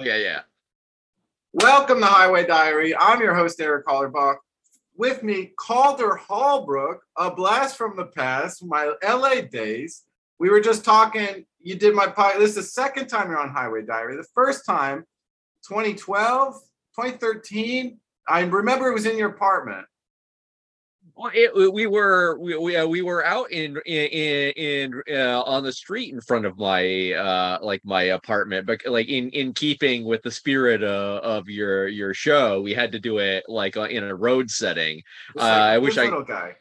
Yeah, yeah. Welcome to Highway Diary. I'm your host, Eric Hollerbach. With me, Calder Holbrook, a blast from the past, my LA days. We were just talking. You did my podcast. This is the second time you're on Highway Diary. The first time, 2012, 2013. I remember it was in your apartment. Well, it, we were we we, uh, we were out in in in uh, on the street in front of my uh like my apartment, but like in in keeping with the spirit uh, of your your show, we had to do it like uh, in a road setting. Uh, like I wish I. guy.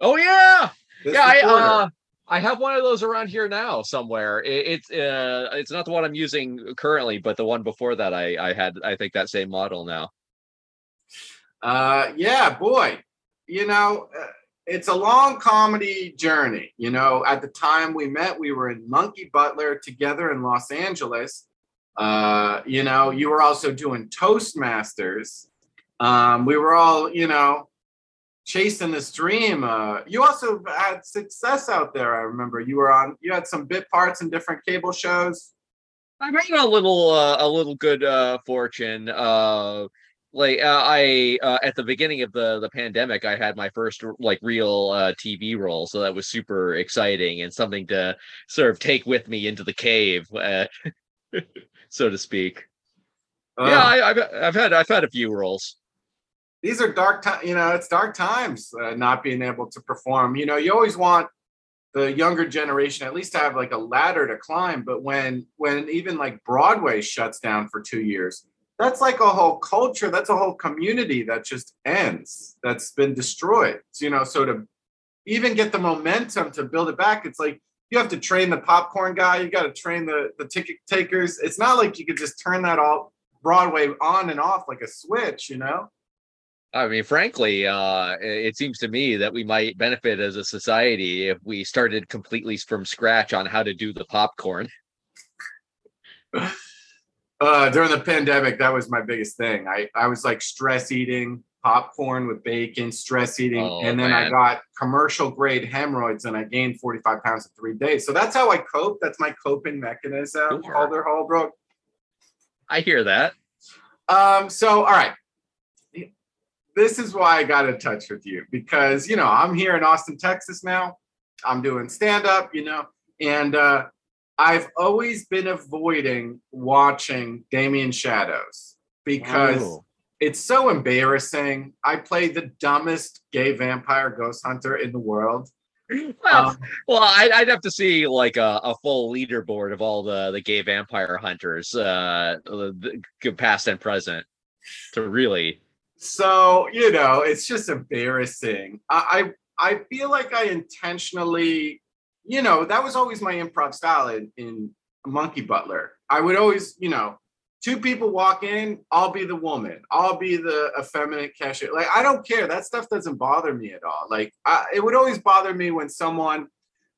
Oh yeah, This yeah. I uh, I have one of those around here now somewhere. It, it's uh it's not the one I'm using currently, but the one before that I I had I think that same model now. Uh, yeah, boy. You know, uh, it's a long comedy journey. You know, at the time we met, we were in Monkey Butler together in Los Angeles. Uh, you know, you were also doing Toastmasters. Um, we were all, you know, chasing this dream. Uh, you also had success out there. I remember you were on. You had some bit parts in different cable shows. I made a little uh, a little good uh fortune. Uh like uh, I uh, at the beginning of the the pandemic I had my first like real uh TV role so that was super exciting and something to sort of take with me into the cave uh, so to speak. Yeah, I, I've I've had I've had a few roles. these are dark times. You know, it's dark times uh, not being able to perform. You know, you always want the younger generation at least to have like a ladder to climb. But when when even like Broadway shuts down for two years, that's like a whole culture. That's a whole community that just ends. That's been destroyed. So, you know, so to even get the momentum to build it back, it's like you have to train the popcorn guy. You got to train the the ticket takers. It's not like you could just turn that all Broadway on and off like a switch. You know. I mean, frankly, uh, it seems to me that we might benefit as a society if we started completely from scratch on how to do the popcorn. uh during the pandemic that was my biggest thing. I i was like stress eating popcorn with bacon stress eating Oh, and then i got commercial grade hemorrhoids and i gained 45 pounds in three days. So that's how i cope. That's my coping mechanism. Sure. calder holbrook I hear that. um so all right. This is why i got in touch with you because you know i'm here in austin texas now. I'm doing stand up you know and uh i've always been avoiding watching damien shadows because Oh. it's so embarrassing. I played the dumbest gay vampire ghost hunter in the world. Well, Um, well, I'd, I'd have to see like a, a full leaderboard of all the the gay vampire hunters, uh, the, the past and present, to really. so you know, it's just embarrassing. I, I I feel like I intentionally, you know, that was always my improv style in, in Monkey Butler. I would always, you know, two people walk in, I'll be the woman, I'll be the effeminate cashier. Like I don't care. That stuff doesn't bother me at all. Like I, it would always bother me when someone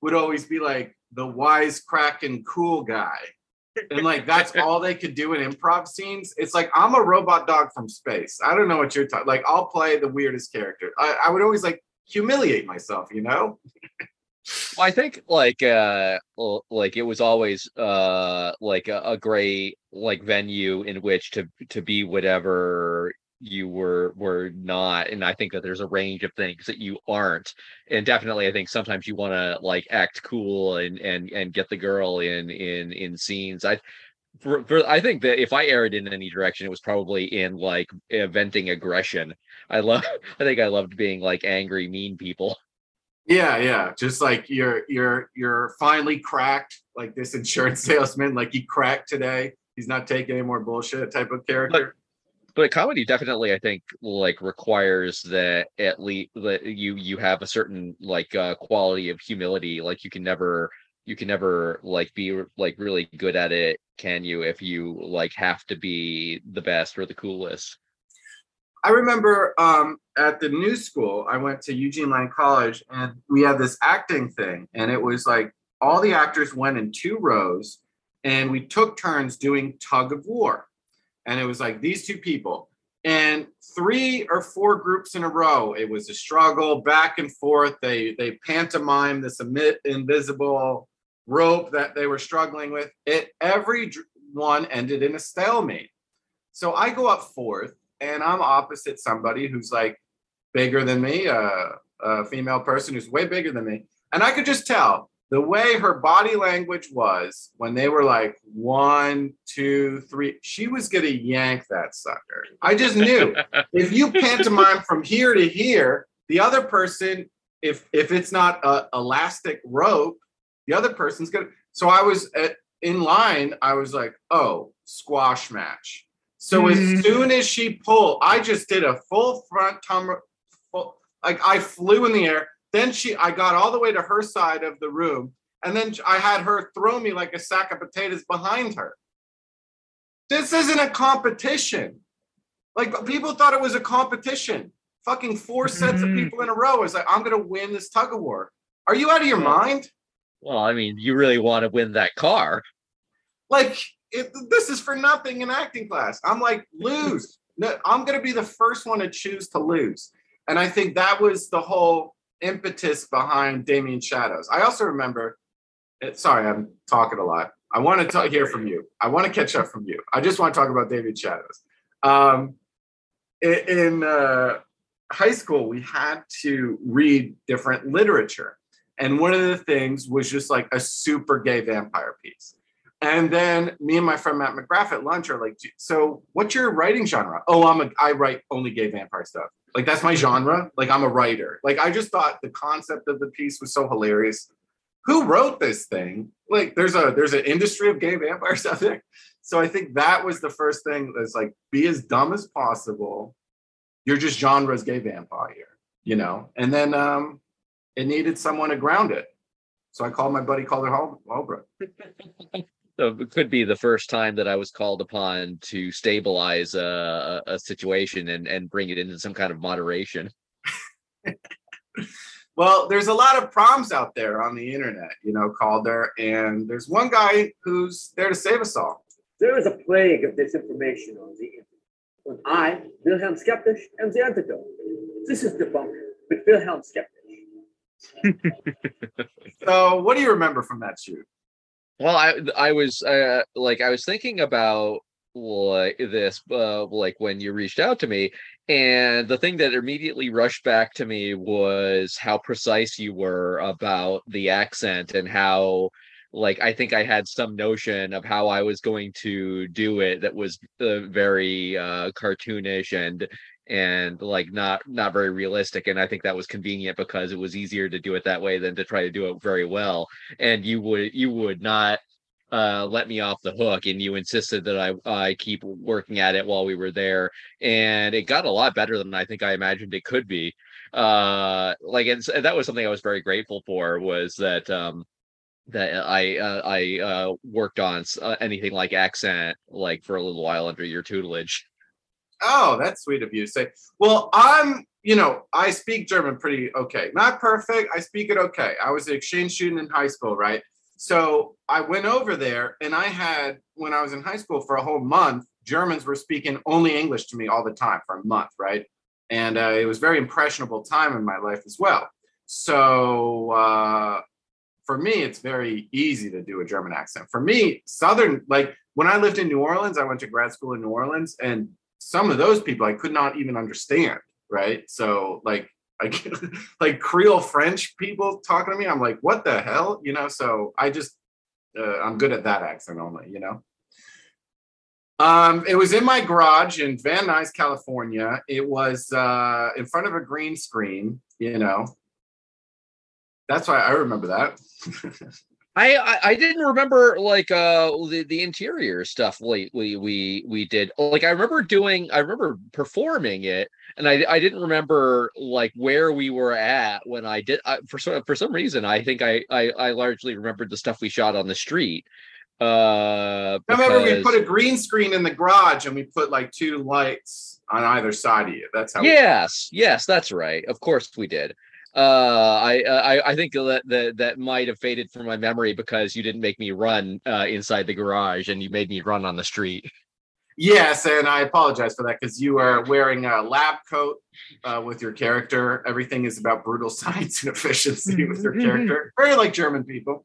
would always be like the wise cracking cool guy. And like that's all they could do in improv scenes. It's like I'm a robot dog from space. I don't know what you're talking. Like I'll play the weirdest character. I, I would always like humiliate myself, you know? Well, I think like uh like it was always uh like a, a great like venue in which to to be whatever you were were not and I think that there's a range of things that you aren't and definitely I think sometimes you want to like act cool and and and get the girl in in in scenes. I for, for I think that if I erred in any direction it was probably in like venting aggression. I love I think I loved being like angry mean people Yeah, yeah. Just like you're you're you're finally cracked, like this insurance salesman, like he cracked today. He's not taking any more bullshit type of character. but comedy definitely i think like requires that at least that you you have a certain like uh quality of humility like you can never you can never like be like really good at it can you if you like have to be the best or the coolest I remember um, at the new school, I went to Eugene Lang College and we had this acting thing. And it was like all the actors went in two rows and we took turns doing tug of war. And it was like these two people. And three or four groups in a row, it was a struggle back and forth. They they pantomime this invisible rope that they were struggling with. It every one ended in a stalemate. So I go up fourth, and I'm opposite somebody who's like bigger than me, uh, a female person who's way bigger than me, and I could just tell the way her body language was when they were like one, two, three, she was gonna yank that sucker. I just knew if you pantomime from here to here, the other person, if if it's not a elastic rope, the other person's gonna. So I was at, in line. I was like, oh, squash match. So mm. as soon as she pulled, I just did a full front tum, full, like I flew in the air then she, I got all the way to her side of the room, and then I had her throw me like a sack of potatoes behind her. This isn't a competition. Like people thought it was a competition. Fucking 4 sets of mm-hmm. people in a row is like, I'm gonna win this tug of war. Are you out of your mind? Well, I mean, you really want to win that car. Like, it, this is for nothing in acting class. I'm like, lose. No, I'm gonna be the first one to choose to lose. And I think that was the whole impetus behind Damien Shadows. I also remember, eh, sorry, I'm talking a lot. I want to talk, hear from you. I want to catch up from you. I just want to talk about Damien Shadows. Um, in, in uh, high school, we had to read different literature. And one of the things was just like a super gay vampire piece. And then me and my friend Matt McGrath at lunch are like, so what's your writing genre? Oh, I'm a I write only gay vampire stuff. Like that's my genre. Like I'm a writer. Like I just thought the concept of the piece was so hilarious. Who wrote this thing? Like there's a there's an industry of gay vampires out there. So I think that was the first thing that's like be as dumb as possible. You're just genres gay vampire, you know. And then um it needed someone to ground it. So I called my buddy Calder Holbrook. So it could be the first time that I was called upon to stabilize a, a situation and, and bring it into some kind of moderation. well, there's a lot of proms out there on the internet, you know, Calder, and there's one guy who's there to save us all. There is a plague of disinformation on the internet. And I, Wilhelm Skeptisch, am the antidote. This is the bunk with Wilhelm Skeptisch. so, what do you remember from that shoot? Well, I I was uh, like I was thinking about like this uh, like when you reached out to me and the thing that immediately rushed back to me was how precise you were about the accent and how like I think I had some notion of how I was going to do it that was uh, very uh, cartoonish and and like not not very realistic and i think that was convenient because it was easier to do it that way than to try to do it very well and you would you would not uh, let me off the hook and you insisted that I, I keep working at it while we were there and it got a lot better than i think i imagined it could be uh like and, and that was something i was very grateful for was that um that i uh, i uh worked on uh, anything like accent like for a little while under your tutelage Oh, that's sweet of you to say. Well, I'm, you know, I speak German pretty okay. Not perfect. I speak it okay. I was an exchange student in high school, right? So I went over there and I had, when I was in high school for a whole month, Germans were speaking only English to me all the time for a month, right? And uh, it was very impressionable time in my life as well. So uh, for me, it's very easy to do a German accent. For me, Southern, like when I lived in New Orleans, I went to grad school in New Orleans, and some of those people I could not even understand, right? So like like like Creole French people talking to me, I'm like, what the hell, you know? So I just uh, I'm good at that accent only, you know. Um, it was in my garage in Van Nuys, California. It was uh, in front of a green screen, you know. That's why I remember that. I, I, didn't remember like uh the, the interior stuff lately we we did. Like I remember doing I remember performing it and I I didn't remember like where we were at when I did I, for some for some reason I think I, I I largely remembered the stuff we shot on the street uh because... I remember we put a green screen in the garage and we put like two lights on either side of you. That's how yes we... yes that's right. Of course we did uh, I, I I think that that that might have faded from my memory because you didn't make me run uh, inside the garage and you made me run on the street. Yes, and I apologize for that because you are wearing a lab coat uh, with your character. Everything is about brutal science and efficiency with your character, very like German people.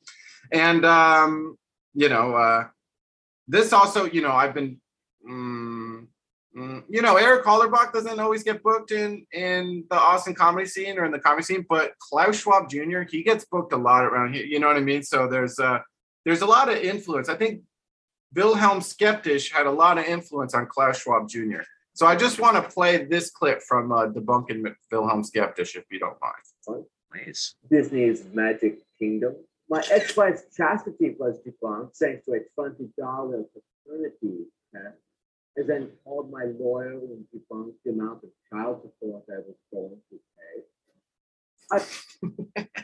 And um, you know, uh, this also, you know, I've been, mm, you know, Eric Hollerbach doesn't always get booked in in the Austin comedy scene or in the comedy scene, but Klaus Schwab Jr. he gets booked a lot around here. You know what I mean? So there's uh there's a lot of influence. I think Wilhelm Skeptisch had a lot of influence on Klaus Schwab Jr. So I just want to play this clip from uh, debunking Wilhelm Skeptisch, if you don't mind. Please. Disney's Magic Kingdom. My ex-wife's chastity was debunked thanks to a twenty dollar paternity test, and then called my lawyer and debunked the amount of child support I was going to pay. I,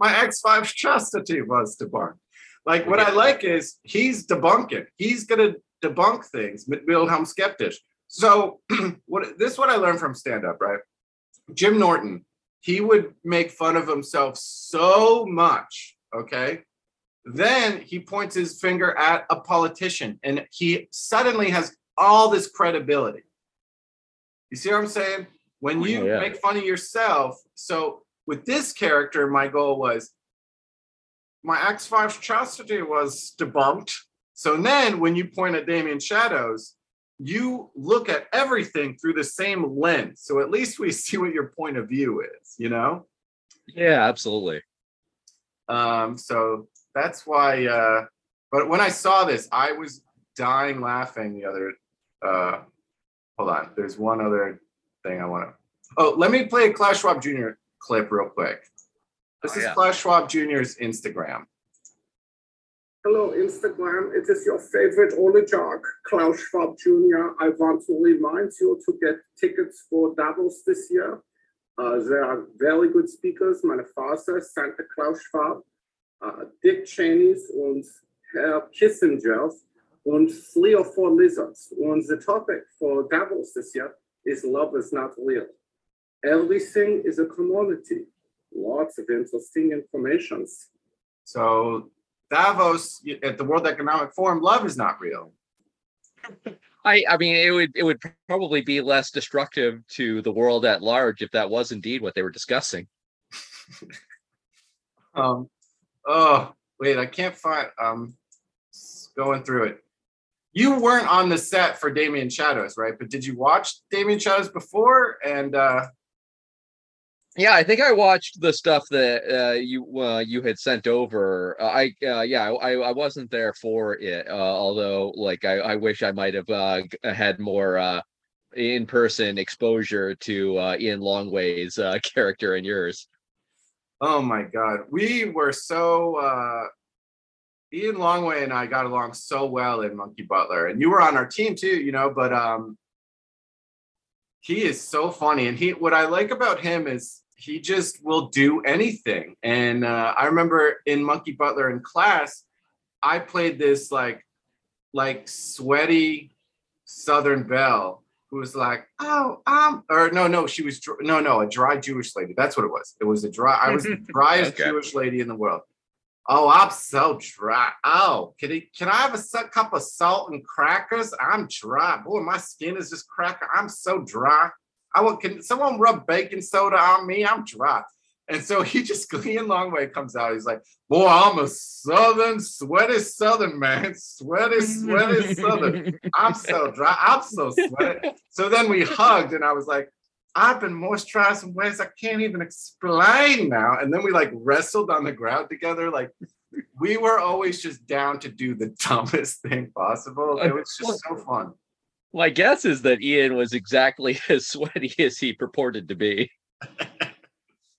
My ex-wife's chastity was debunked. Like what I like is he's debunking. He's gonna debunk things with Wilhelm Skeptisch. So what this is what I learned from stand-up, right? Jim Norton, he would make fun of himself so much, okay? Then he points his finger at a politician and he suddenly has all this credibility. You see what I'm saying? When you Oh, yeah. make fun of yourself, so with this character, my goal was my X5 chastity was debunked. So then when you point at Damien Shadows, you look at everything through the same lens. So at least we see what your point of view is, you know? Yeah, absolutely. Um, so that's why uh but when I saw this, I was dying laughing the other uh hold on, there's one other thing I want to oh let me play a Klaus Schwab Jr. clip real quick. This Oh, is yeah. Klaus Schwab Jr.'s Instagram. Hello, Instagram. It is your favorite oligarch, Klaus Schwab Jr. I want to remind you to get tickets for Davos this year. Uh, there are very good speakers. Meine Vater, Santa Klaus Schwab, uh, Dick Cheney's und Herr Kissinger's und three or four lizards. And the topic for Davos this year is love is not real. Everything is a commodity. Lots of interesting informations. So Davos at the World Economic Forum, love is not real. I I mean it would it would probably be less destructive to the world at large if that was indeed what they were discussing. Um, oh wait, I can't find. Um, going through it. You weren't on the set for Damien Shadows, right? But did you watch Damien Shadows before? And uh, Yeah, I think I watched the stuff that uh, you uh, you had sent over. Uh, I uh, yeah, I I wasn't there for it. Uh, although, like, I, I wish I might have uh, had more uh, in person exposure to uh, Ian Longway's uh, character and yours. Oh my God, we were so. Uh, Ian Longway and I got along so well in Monkey Butler, and you were on our team too, you know. But um, he is so funny, and he what I like about him is he just will do anything. And uh, I remember in Monkey Butler in class, I played this like like sweaty Southern belle who was like, oh, um, or no, no, she was no, no, a dry Jewish lady. That's what it was. It was a dry. I was the driest Okay. Jewish lady in the world. Oh, I'm so dry. Oh, can he, can I have a cup of salt and crackers? I'm dry. Boy, my skin is just cracker. I'm so dry. I want. Can someone rub baking soda on me? I'm dry. And so he just Ian Longway comes out. He's like, "Boy, I'm a southern, sweaty southern man, sweaty, sweaty southern. I'm so dry. I'm so sweaty." So then we hugged, and I was like, "I've been moisturized in ways I can't even explain now." And then we like wrestled on the ground together, like. We were always just down to do the dumbest thing possible. It was just so fun. My guess is that Ian was exactly as sweaty as he purported to be.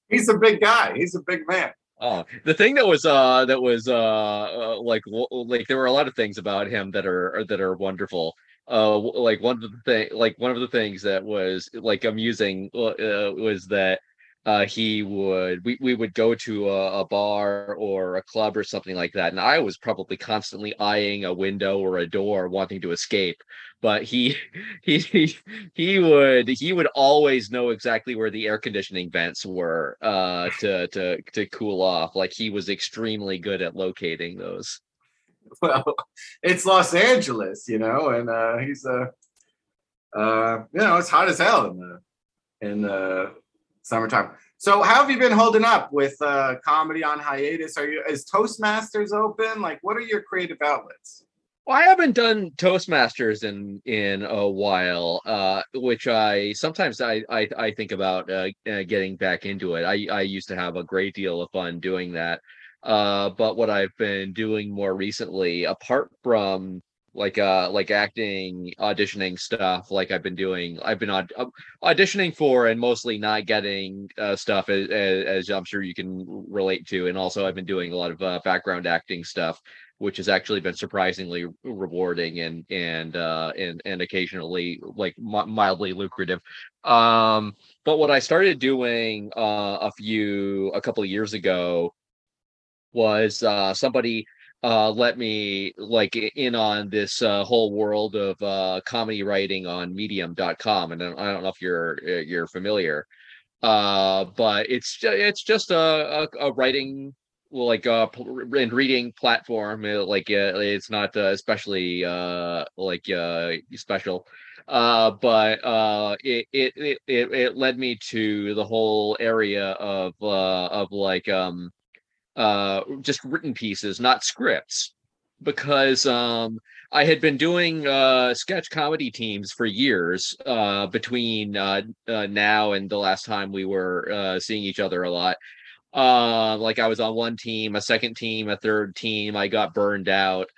He's a big guy. He's a big man. Oh, the thing that was uh that was uh, uh like like there were a lot of things about him that are that are wonderful. Uh, like one of the thing like one of the things that was like amusing uh, was that uh he would we, we would go to a, a bar or a club or something like that and i was probably constantly eyeing a window or a door wanting to escape but he he he, would he would always know exactly where the air conditioning vents were uh to to to cool off like he was extremely good at locating those. Well, it's Los Angeles, you know, and uh, he's a, uh, you know, it's hot as hell in the in the summertime. So, how have you been holding up with uh, comedy on hiatus? Are you is Toastmasters open? Like, what are your creative outlets? Well, I haven't done Toastmasters in in a while, uh, which I sometimes I I, I think about uh, uh, getting back into it. I I used to have a great deal of fun doing that, uh, but what I've been doing more recently, apart from like uh like acting auditioning stuff like i've been doing i've been aud- auditioning for and mostly not getting uh stuff as, as i'm sure you can relate to. And also i've been doing a lot of uh, background acting stuff which has actually been surprisingly rewarding and and uh and and occasionally like mildly lucrative. Um but what i started doing uh a few a couple of years ago was uh somebody uh, let me like in on this uh, whole world of uh, comedy writing on medium.com and i don't know if you're uh, you're familiar uh, but it's it's just a, a, a writing like uh and reading platform uh, like it's not uh, especially uh like uh special uh but uh it, it it it led me to the whole area of uh of like um uh, just written pieces, not scripts, because um, I had been doing uh, sketch comedy teams for years uh, between uh, uh, now and the last time we were uh, seeing each other a lot. Uh, like I was on one team, a second team, a third team. I got burned out,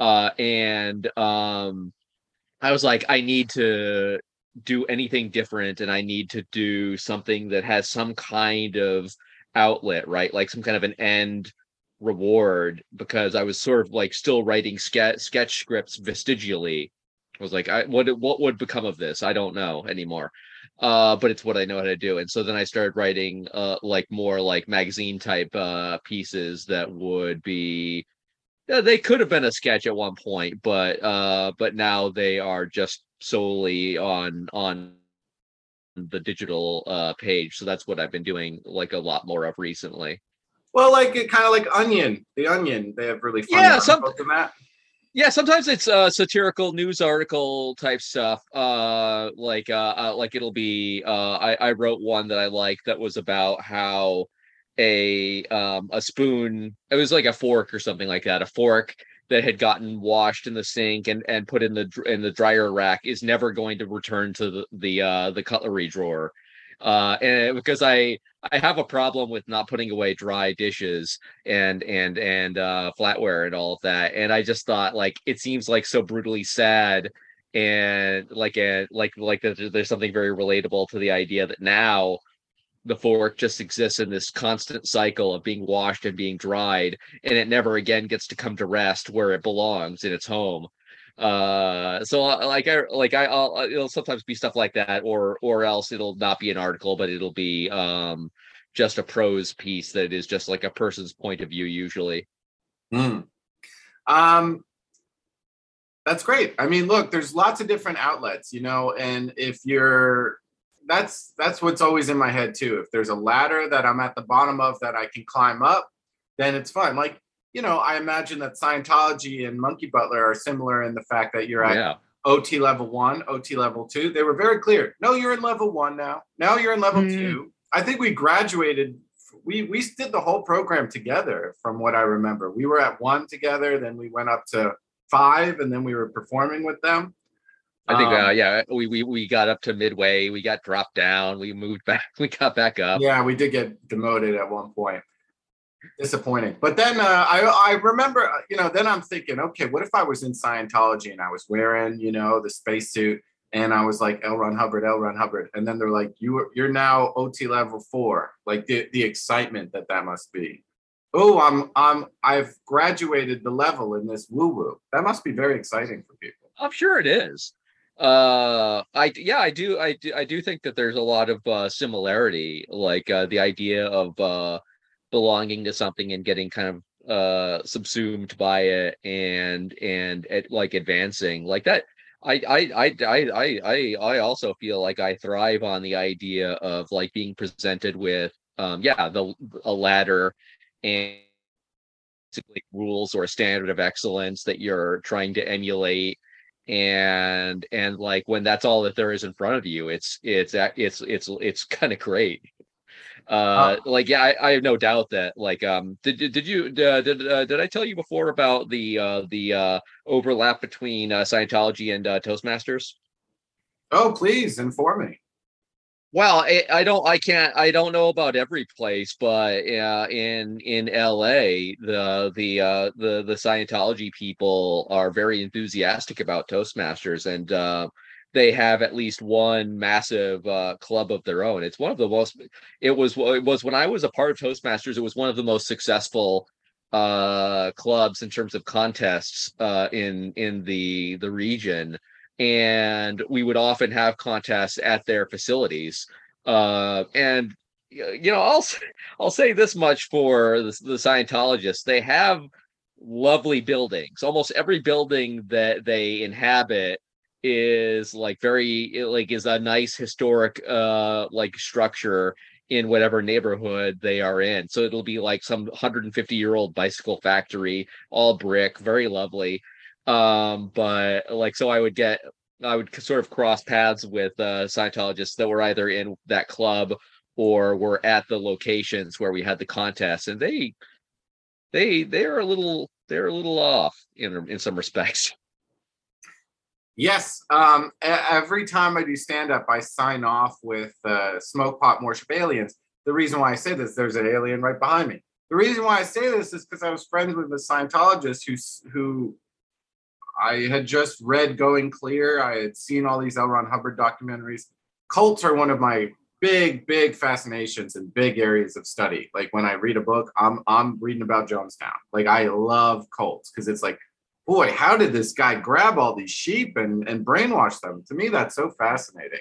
and um, I was like, I need to do anything different, and I need to do something that has some kind of outlet, right? Like some kind of an end reward because I was sort of like still writing sketch sketch scripts vestigially. I was like, I what what would become of this? I don't know anymore. Uh, but it's what I know how to do. And so then I started writing uh like more like magazine type uh pieces that would be they could have been a sketch at one point, but uh but now they are just solely on on the digital uh, page. So that's what I've been doing like a lot more of recently. Well, like kind of like Onion, the Onion. They have really fun yeah, some, that. Yeah, sometimes it's uh satirical news article type stuff. Uh like uh, uh like it'll be uh I, I wrote one that I liked that was about how a um a spoon it was like a fork or something like that a fork that had gotten washed in the sink and and put in the in the dryer rack is never going to return to the the uh the cutlery drawer. Uh and because i i have a problem with not putting away dry dishes and and and uh flatware and all of that. And i just thought like it seems like so brutally sad and like a like like there's something very relatable to the idea that now the fork just exists in this constant cycle of being washed and being dried and it never again gets to come to rest where it belongs in its home. Uh so uh, like i like I, will uh, it'll sometimes be stuff like that or or else it'll not be an article but it'll be um just a prose piece that is just like a person's point of view usually. Mm. um that's great. I mean look there's lots of different outlets you know and if you're that's that's what's always in my head too. If there's a ladder that I'm at the bottom of that I can climb up, then it's fun. Like you know, I imagine that Scientology and Monkey Butler are similar in the fact that you're at yeah. OT level one, OT level two. They were very clear. No, you're in level one now. Now you're in level mm. two. I think we graduated. We we did the whole program together, from what I remember. We were at one together, then we went up to five, and then we were performing with them. I think, uh, um, uh, yeah, we, we we got up to midway. We got dropped down. We moved back. We got back up. Yeah, we did get demoted at one point. Disappointing. But then uh, I I remember, uh, you know, then I'm thinking, okay, what if I was in Scientology and I was wearing, you know, the spacesuit and I was like L. Ron Hubbard, L. Ron Hubbard, and then they're like, you you're now OT level four. Like the the excitement that that must be. Oh, I'm I'm I've graduated the level in this woo woo. That must be very exciting for people. I'm sure it is uh i yeah i do i do i do think that there's a lot of uh similarity like uh the idea of uh belonging to something and getting kind of uh subsumed by it and and at like advancing like that I, I I I I I also feel like I thrive on the idea of like being presented with um yeah the a ladder and basically rules or a standard of excellence that you're trying to emulate and and like when that's all that there is in front of you it's it's it's it's it's kind of great uh, like yeah, I, I have no doubt that like um did did you uh, did uh, did I tell you before about the uh the uh overlap between uh, Scientology and uh, Toastmasters? Oh, please inform me. Well, I, I don't, I can't, I don't know about every place, but uh, in in LA, the the uh, the the Scientology people are very enthusiastic about Toastmasters, and uh, they have at least one massive uh, club of their own. It's one of the most. It was it was when I was a part of Toastmasters. It was one of the most successful uh clubs in terms of contests uh in in the the region and we would often have contests at their facilities. Uh, and you know, I'll I'll say this much for the, the Scientologists: they have lovely buildings. Almost every building that they inhabit is like very like is a nice historic uh like structure in whatever neighborhood they are in so it'll be like some 150 year old bicycle factory all brick very lovely um but like so i would get i would sort of cross paths with uh scientologists that were either in that club or were at the locations where we had the contest and they they they're a little they're a little off in in some respects Yes. Um, every time I do stand up, I sign off with uh, smoke pot worship aliens. The reason why I say this, there's an alien right behind me. The reason why I say this is because I was friends with a Scientologist who who I had just read Going Clear. I had seen all these L. Ron Hubbard documentaries. Cults are one of my big, big fascinations and big areas of study. Like when I read a book, I'm I'm reading about Jonestown. Like I love cults because it's like, boy, how did this guy grab all these sheep and and brainwash them? To me, that's so fascinating.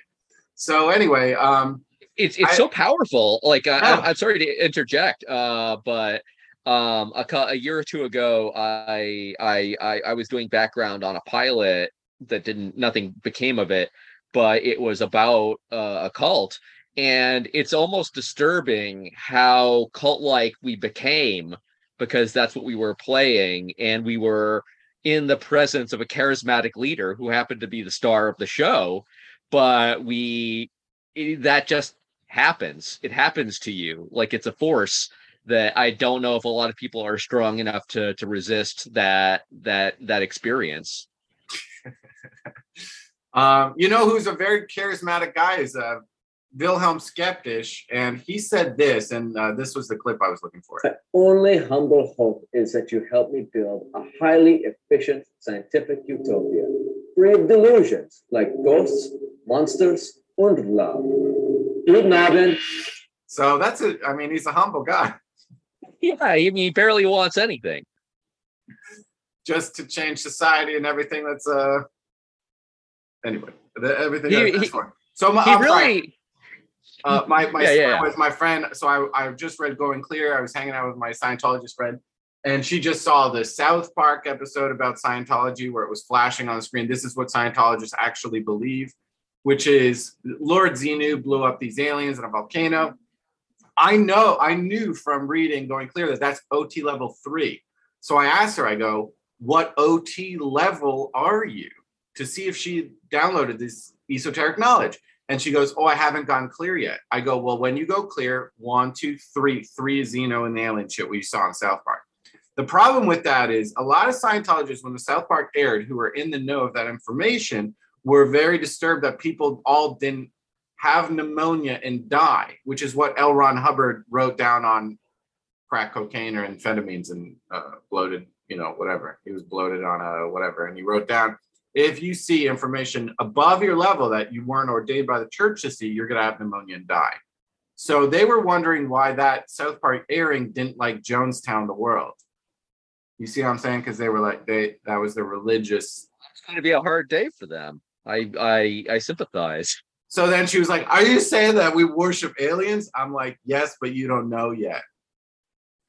So anyway, um, it's it's I, so powerful. Like uh, yeah. I, am sorry to interject, uh, but um a, a year or two ago I, I i i was doing background on a pilot that didn't nothing became of it but it was about uh, a cult and it's almost disturbing how cult like we became because that's what we were playing and we were in the presence of a charismatic leader who happened to be the star of the show but we it, that just happens. It happens to you. Like it's a force that I don't know if a lot of people are strong enough to to resist that that that experience. um, you know who's a very charismatic guy is uh, Wilhelm Skeptisch, and he said this, and uh, this was the clip I was looking for. The only humble hope is that you help me build a highly efficient scientific utopia, free of delusions like ghosts, monsters, and love. Good Abend. So that's it. I mean, he's a humble guy. Yeah, I mean, he barely wants anything. Just to change society and everything that's uh anyway, the, everything he, that's he, for. So my, he really uh, my my yeah, yeah. was my friend. So I I just read Going Clear. I was hanging out with my Scientologist friend, and she just saw the South Park episode about Scientology where it was flashing on the screen. This is what Scientologists actually believe, which is Lord Xenu blew up these aliens in a volcano. I know, I knew from reading Going Clear that that's OT level three. So I asked her, I go, what OT level are you? To see if she downloaded this esoteric knowledge. And she goes, Oh, I haven't gone clear yet. I go, Well, when you go clear, one, two, three, three is Xenu and the alien shit we saw in South Park. The problem with that is a lot of Scientologists, when the South Park aired, who were in the know of that information, were very disturbed that people all didn't have pneumonia and die, which is what L. Ron Hubbard wrote down on crack cocaine or amphetamines and uh, bloated, you know, whatever. He was bloated on a whatever. And he wrote down if you see information above your level that you weren't ordained by the church to see, you're going to have pneumonia and die. So they were wondering why that South Park airing didn't like Jonestown, the world. You see what I'm saying? Because they were like they that was their religious. It's going to be a hard day for them. I I I sympathize. So then she was like, Are you saying that we worship aliens? I'm like, Yes, but you don't know yet.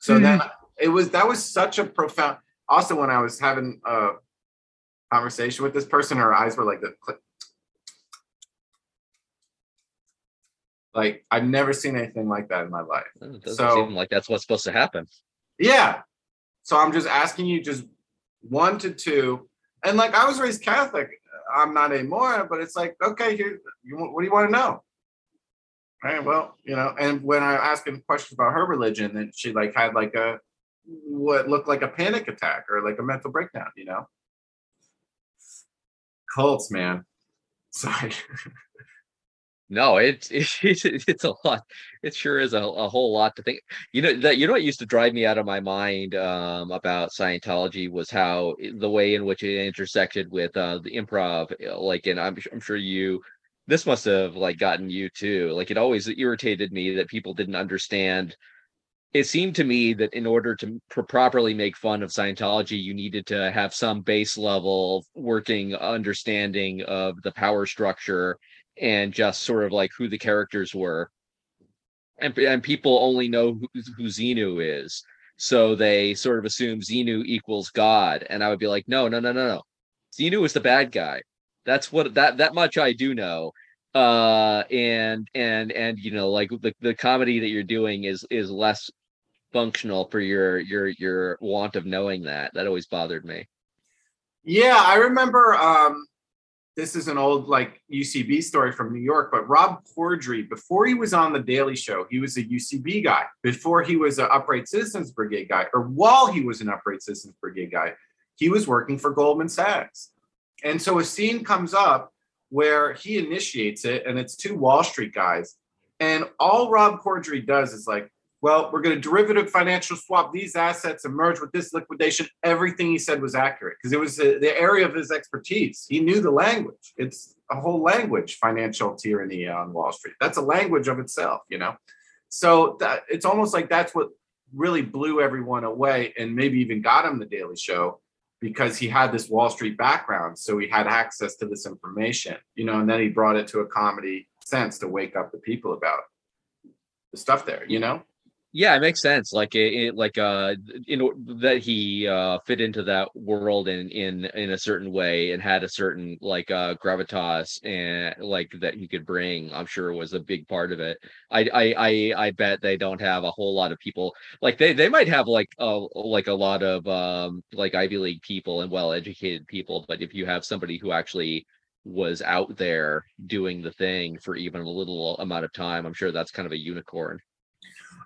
So mm-hmm. then it was that was such a profound. Also, when I was having a conversation with this person, her eyes were like the. Like I've never seen anything like that in my life. It doesn't so, seem like that's what's supposed to happen. Yeah. So I'm just asking you just one to two. And like I was raised Catholic. I'm not anymore, but it's like, okay, here, you, what do you want to know? Right. Well, you know, and when I asked him questions about her religion, then she like had like a what looked like a panic attack or like a mental breakdown, you know. Cults, man. Sorry. No, it's it's it's a lot. It sure is a, a whole lot to think. You know that you know what used to drive me out of my mind um, about Scientology was how the way in which it intersected with uh, the improv. uh, Like, and I'm I'm sure you this must have like gotten you too. Like, it always irritated me that people didn't understand. It seemed to me that in order to pr- properly make fun of Scientology, you needed to have some base level working understanding of the power structure and just sort of like who the characters were. And, and people only know who, who Xenu is. So they sort of assume Xenu equals God. And I would be like, no, no, no, no, no. Xenu is the bad guy. That's what that that much I do know. Uh and and and you know, like the, the comedy that you're doing is is less functional for your your your want of knowing that. That always bothered me. Yeah, I remember um this is an old like UCB story from New York, but Rob Corddry, before he was on the Daily Show, he was a UCB guy. Before he was an Upright Citizens Brigade guy, or while he was an Upright Citizens Brigade guy, he was working for Goldman Sachs. And so a scene comes up where he initiates it, and it's two Wall Street guys. And all Rob Corddry does is like, well, we're going to derivative financial swap these assets and merge with this liquidation. Everything he said was accurate because it was the, area of his expertise. He knew the language. It's a whole language, financial tyranny on Wall Street. That's a language of itself, you know? So that it's almost like that's what really blew everyone away and maybe even got him the Daily Show because he had this Wall Street background. So he had access to this information, you know, and then he brought it to a comedy sense to wake up the people about the stuff there, you know? Yeah, it makes sense. Like it, it like uh in that he uh fit into that world in in in a certain way and had a certain like uh gravitas and like that he could bring, I'm sure was a big part of it. I I I I bet they don't have a whole lot of people like they they might have like a like a lot of um like Ivy League people and well-educated people, but if you have somebody who actually was out there doing the thing for even a little amount of time, I'm sure that's kind of a unicorn.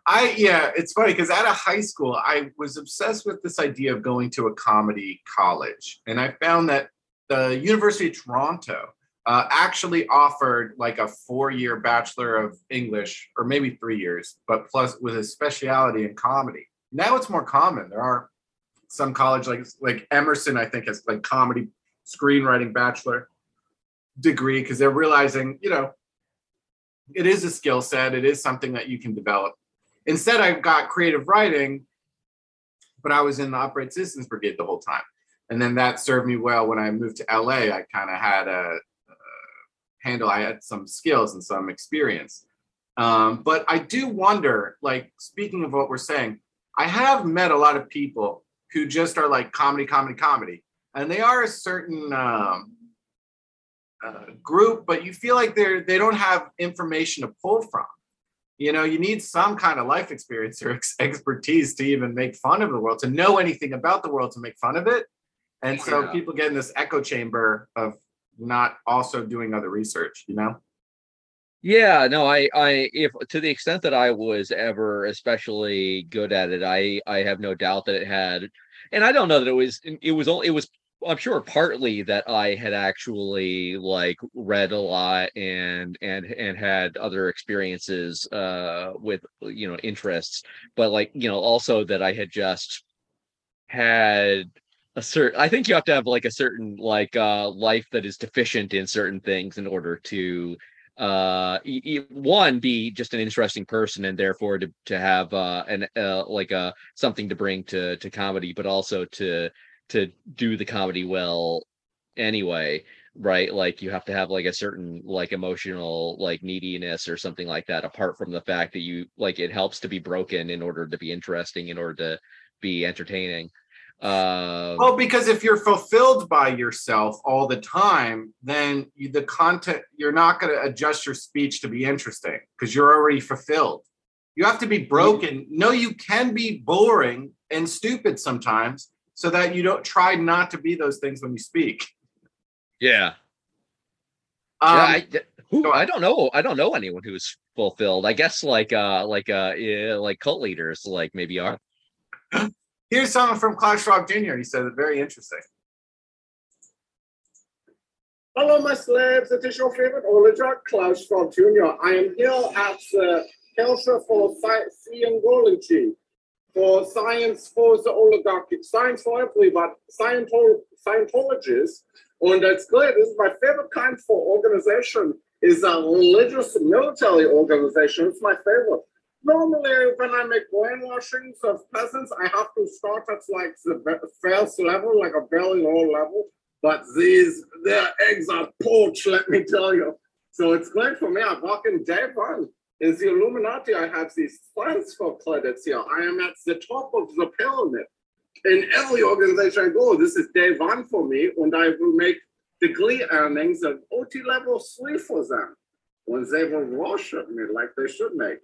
I yeah, it's funny because out of high school, I was obsessed with this idea of going to a comedy college, and I found that the University of Toronto uh, actually offered like a four-year bachelor of English, or maybe three years, but plus with a speciality in comedy. Now it's more common. There are some college like like Emerson, I think, has like comedy screenwriting bachelor degree because they're realizing, you know, it is a skill set. It is something that you can develop instead i got creative writing but i was in the upright citizens brigade the whole time. And then that served me well. When i moved to la i kind of had a, a handle. I had some skills and some experience. Um, but i do wonder like speaking of what we're saying i have met a lot of people who just are like comedy comedy comedy. And they are a certain um, uh, group but you feel like they're they don't have information to pull from you know you need some kind of life experience or ex- expertise to even make fun of the world to know anything about the world to make fun of it. And so people get in this echo chamber of not also doing other research you know? Yeah, no, I, I, if to the extent that I was ever especially good at it, I, I have no doubt that it had, and I don't know that it was, it was only, it was, I'm sure partly that I had actually like read a lot and and and had other experiences uh with you know interests, but like you know also that I had just had a certain i think you have to have like a certain like uh life that is deficient in certain things in order to uh one be just an interesting person and therefore to to have uh an uh like a something to bring to to comedy but also to to do the comedy well anyway right? Like you have to have like a certain like emotional like neediness or something like that apart from the fact that you like it helps to be broken in order to be interesting in order to be entertaining. Um well because if you're fulfilled by yourself all the time then you, the content you're not going to adjust your speech to be interesting because you're already fulfilled. You have to be broken. No you can be boring and stupid sometimes so that you don't try not to be those things when you speak yeah um, yeah, I, who, I don't know. I don't know anyone who's fulfilled. I guess like uh like uh yeah, like cult leaders like maybe are. Here's something from Klaus Schwab Jr. He said very interesting. Hello, my slaves. It is your favorite oligarch, Klaus Schwab Jr. I am here at the Council for Scientology, for Science for the Oligarchy, Science for everybody, Scientol- Scientologists. And that's great. This is my favorite kind for organization. Is a religious military organization. It's my favorite. Normally, when I make brainwashings of peasants, I have to start at like the first level, like a very low level. But these, their eggs are poached, let me tell you. So it's great for me. I walk in day one. In the Illuminati, I have these transfer credits here. I am at the top of the pyramid. In every organization I go, this is day one for me, and I will make degree earnings of OT level three for them. When they will worship me like they should make.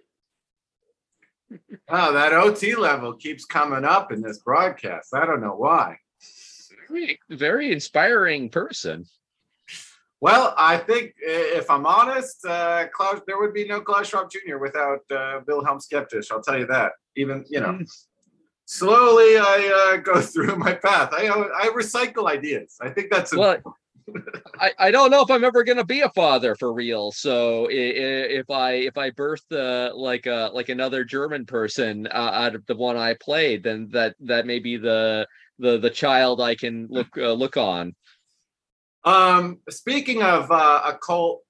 Oh, that OT level keeps coming up in this broadcast. I don't know why. Very, very inspiring person. Well, I think if I'm honest, uh, Klaus, there would be no Klaus Schwab Jr. without uh, Wilhelm Skeptisch. I'll tell you that. Even you know, slowly I uh, go through my path. I I recycle ideas. I think that's a, Well, I, I don't know if I'm ever gonna be a father for real. So if I if I birth uh, like uh like another German person uh, out of the one I played, then that that may be the the the child I can look uh, look on. Um, speaking of uh, a cult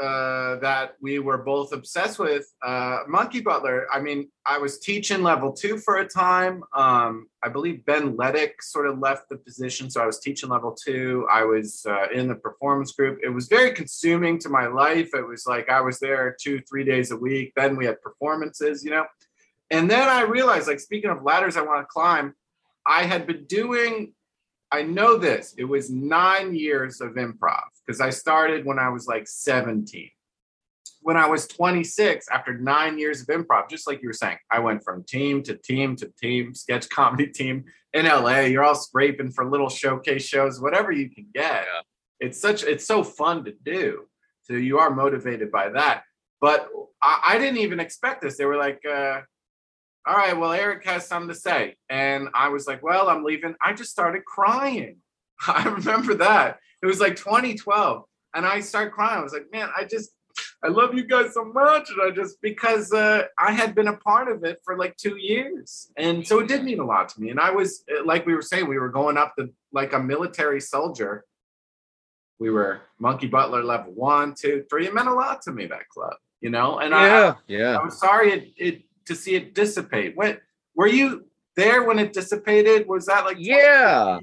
uh, that we were both obsessed with, uh, Monkey Butler. I mean, I was teaching level two for a time. Um, I believe Ben Leddick sort of left the position, so I was teaching level two. I was uh, in the performance group. It was very consuming to my life. It was like I was there two, three days a week. Then we had performances, you know. And then I realized, like, speaking of ladders I want to climb, I had been doing I know this. It was nine years of improv because I started when I was like 17. When I was 26, after nine years of improv, just like you were saying, I went from team to team to team, sketch comedy team in LA. You're all scraping for little showcase shows, whatever you can get. Yeah. It's such, it's so fun to do. So you are motivated by that. But I, I didn't even expect this. They were like, uh, all right, well, Eric has something to say. And I was like, well, I'm leaving. I just started crying. I remember that. It was like 2012. And I started crying. I was like, man, I just, I love you guys so much. And I just, because uh, I had been a part of it for like two years. And so it did mean a lot to me. And I was, uh, like we were saying, we were going up the, like a military soldier. We were Monkey Butler level one, two, three. It meant a lot to me, that club, you know? And I, Yeah, yeah. I'm sorry it, it to see it dissipate. When were you there when it dissipated? Was that like Yeah.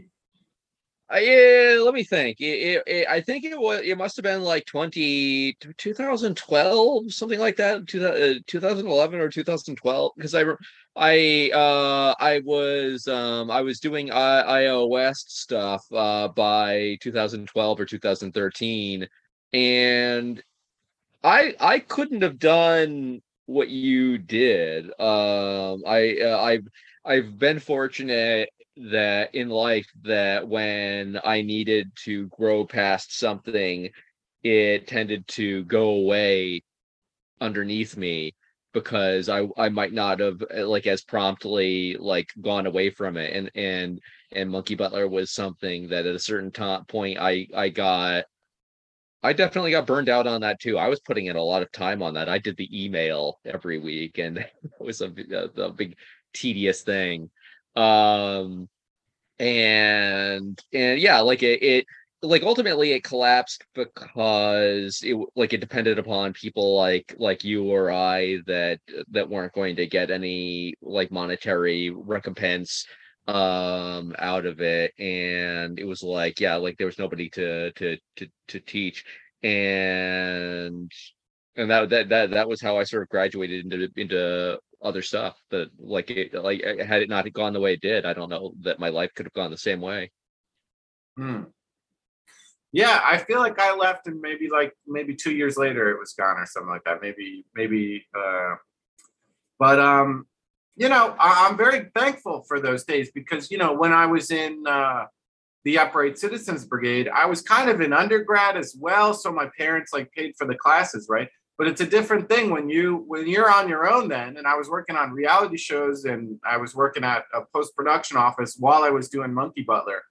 Uh, yeah, let me think. It, it, it, I think it was. It must have been like 20, 2012, something like that. Two, uh, 2011 or 2012. Because I, I, uh, I was, um, I was doing I, IO West stuff, uh, by 2012 or 2013, and I, I couldn't have done what you did. Um, I, uh, I've, I've been fortunate that in life that when I needed to grow past something, it tended to go away underneath me because I I might not have uh, like as promptly like gone away from it and and and Monkey Butler was something that at a certain time point I I got I definitely got burned out on that too. I was putting in a lot of time on that. I did the email every week and it was a big tedious thing um and and yeah like it, it like ultimately it collapsed because it like it depended upon people like like you or i that that weren't going to get any like monetary recompense um out of it and it was like yeah like there was nobody to to to to teach and and that that that that was how I sort of graduated into into other stuff. But like it like had it not gone the way it did, I don't know that my life could have gone the same way. Hmm. Yeah, I feel like I left and maybe like maybe two years later it was gone or something like that. Maybe maybe uh but um you know, I, I'm very thankful for those days because you know when I was in uh the Upright Citizens Brigade, I was kind of an undergrad as well. So my parents like paid for the classes, right? but it's a different thing when you when you're on your own then and i was working on reality shows and i was working at a post-production office while i was doing monkey butler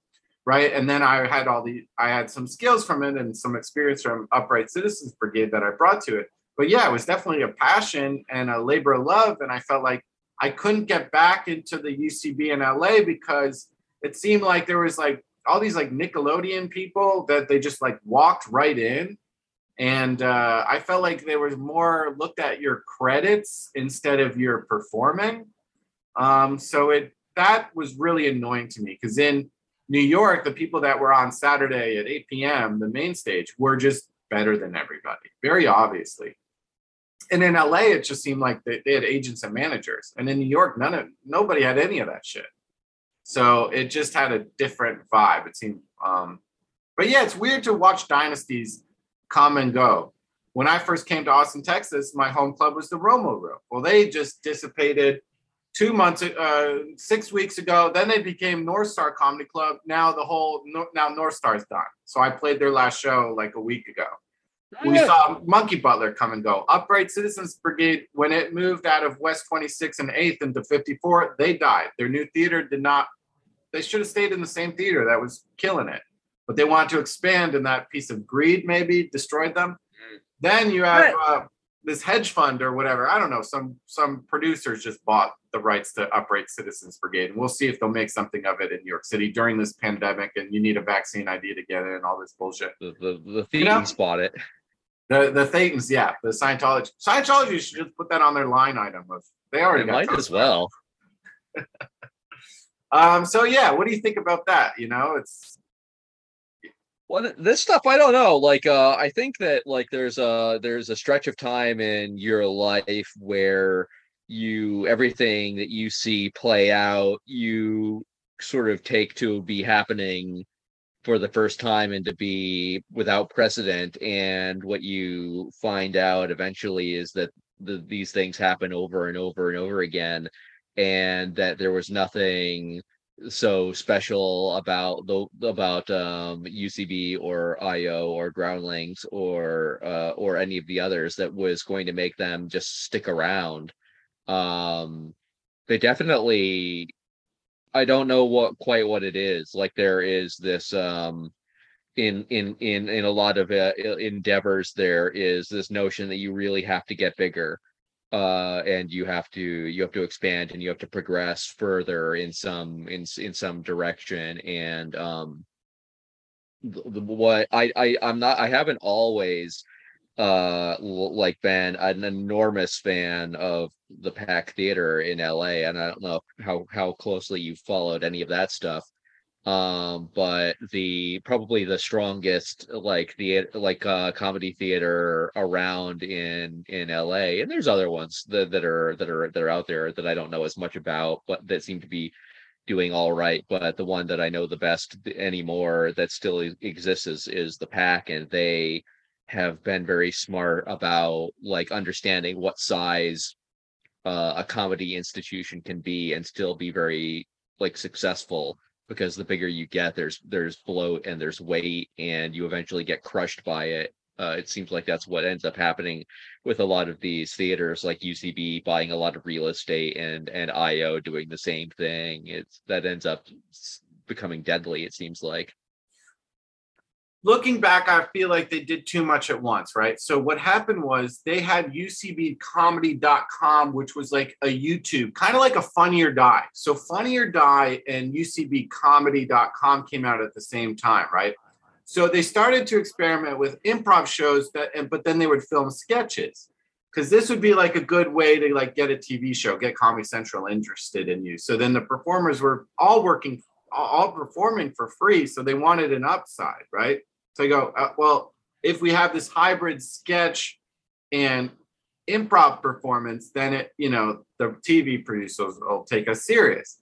right and then i had all the i had some skills from it and some experience from upright citizens brigade that i brought to it but yeah it was definitely a passion and a labor of love and i felt like i couldn't get back into the ucb in la because it seemed like there was like all these like nickelodeon people that they just like walked right in and uh, I felt like they were more looked at your credits instead of your performing. Um, so it that was really annoying to me because in New York, the people that were on Saturday at 8 p.m. the main stage were just better than everybody, very obviously. And in LA, it just seemed like they, they had agents and managers, and in New York, none of nobody had any of that shit. So it just had a different vibe. It seemed, um, but yeah, it's weird to watch dynasties come and go. When I first came to Austin, Texas, my home club was the Romo Room. Well, they just dissipated two months, uh, six weeks ago. Then they became North Star Comedy Club. Now the whole now North Star's done. So I played their last show like a week ago. We saw Monkey Butler come and go. Upright Citizens Brigade, when it moved out of West 26 and 8th into 54, they died. Their new theater did not, they should have stayed in the same theater that was killing it but they want to expand and that piece of greed maybe destroyed them mm. then you have uh, this hedge fund or whatever i don't know some some producers just bought the rights to upright citizens brigade and we'll see if they'll make something of it in new york city during this pandemic and you need a vaccine id to get in and all this bullshit the the, the Thetans you know? bought it the the Thetans, yeah, the Scientology. Scientology should just put that on their line item of they already they might as well. um. So yeah, what do you think about that? You know, it's well, this stuff I don't know. Like, uh, I think that like there's a there's a stretch of time in your life where you everything that you see play out, you sort of take to be happening for the first time and to be without precedent. And what you find out eventually is that the, these things happen over and over and over again, and that there was nothing so special about the about um UCB or IO or Groundlings or uh or any of the others that was going to make them just stick around. Um they definitely I don't know what quite what it is. Like there is this um in in in in a lot of uh, endeavors there is this notion that you really have to get bigger uh and you have to you have to expand and you have to progress further in some in in some direction. And um what I I I'm not I haven't always uh like been an enormous fan of the pack theater in LA and I don't know how how closely you followed any of that stuff um but the probably the strongest like the like uh comedy theater around in in LA and there's other ones that, that are that are that are out there that I don't know as much about but that seem to be doing all right but the one that I know the best anymore that still exists is is the pack and they have been very smart about like understanding what size uh, a comedy institution can be and still be very like successful because the bigger you get, there's there's bloat and there's weight, and you eventually get crushed by it. Uh, it seems like that's what ends up happening with a lot of these theaters, like UCB buying a lot of real estate and and IO doing the same thing. It's that ends up becoming deadly. It seems like looking back, I feel like they did too much at once, right? So what happened was they had UCBcomedy.com, which was like a YouTube, kind of like a Funny or Die. So Funny or Die and UCBcomedy.com came out at the same time, right? So they started to experiment with improv shows that, and but then they would film sketches because this would be like a good way to like get a TV show, get Comedy Central interested in you. So then the performers were all working, all performing for free, so they wanted an upside, right? So I go, uh, well, if we have this hybrid sketch and improv performance, then it, you know, the TV producers will take us serious.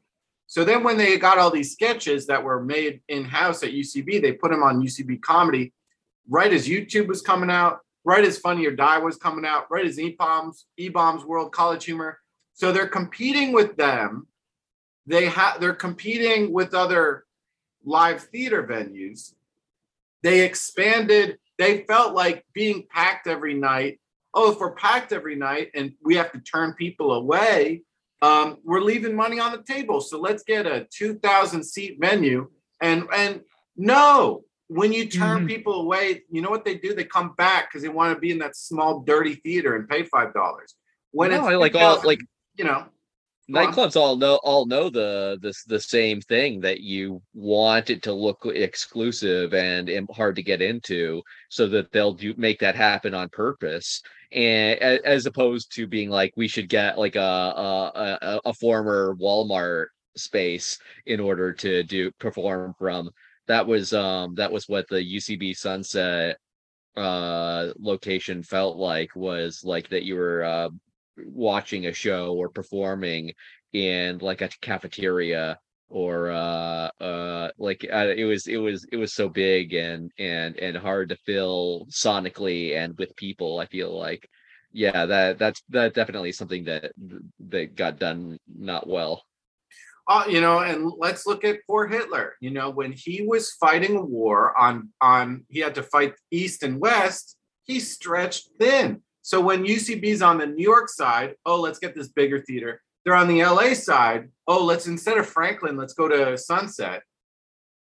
So then when they got all these sketches that were made in-house at UCB, they put them on UCB comedy right as YouTube was coming out, right as Funny or Die was coming out, right as eBaum's, eBaum's World College Humor. So they're competing with them. They have they're competing with other live theater venues they expanded, they felt like being packed every night oh, if we're packed every night and we have to turn people away, um, we're leaving money on the table. So let's get a 2,000 seat venue. And and no, when you turn Mhm. people away, you know what they do? They come back because they want to be in that small dirty theater and pay five dollars. When No, it's like all like you know. Nightclubs all know all know the this the same thing that you want it to look exclusive and, hard to get into so that they'll do make that happen on purpose. And as opposed to being like we should get like a a, a, a former Walmart space in order to do perform from. That was um that was what the UCB Sunset uh location felt like was like that you were uh watching a show or performing in like a cafeteria or uh uh like uh, it was it was it was so big and and and hard to fill sonically and with people i feel like yeah that that's that definitely something that that got done not well uh, you know, and let's look at poor Hitler. You know, when he was fighting a war on on he had to fight east and west, he stretched thin. So when UCB's on the New York side, oh, let's get this bigger theater. They're on the LA side. Oh, let's instead of Franklin, let's go to Sunset.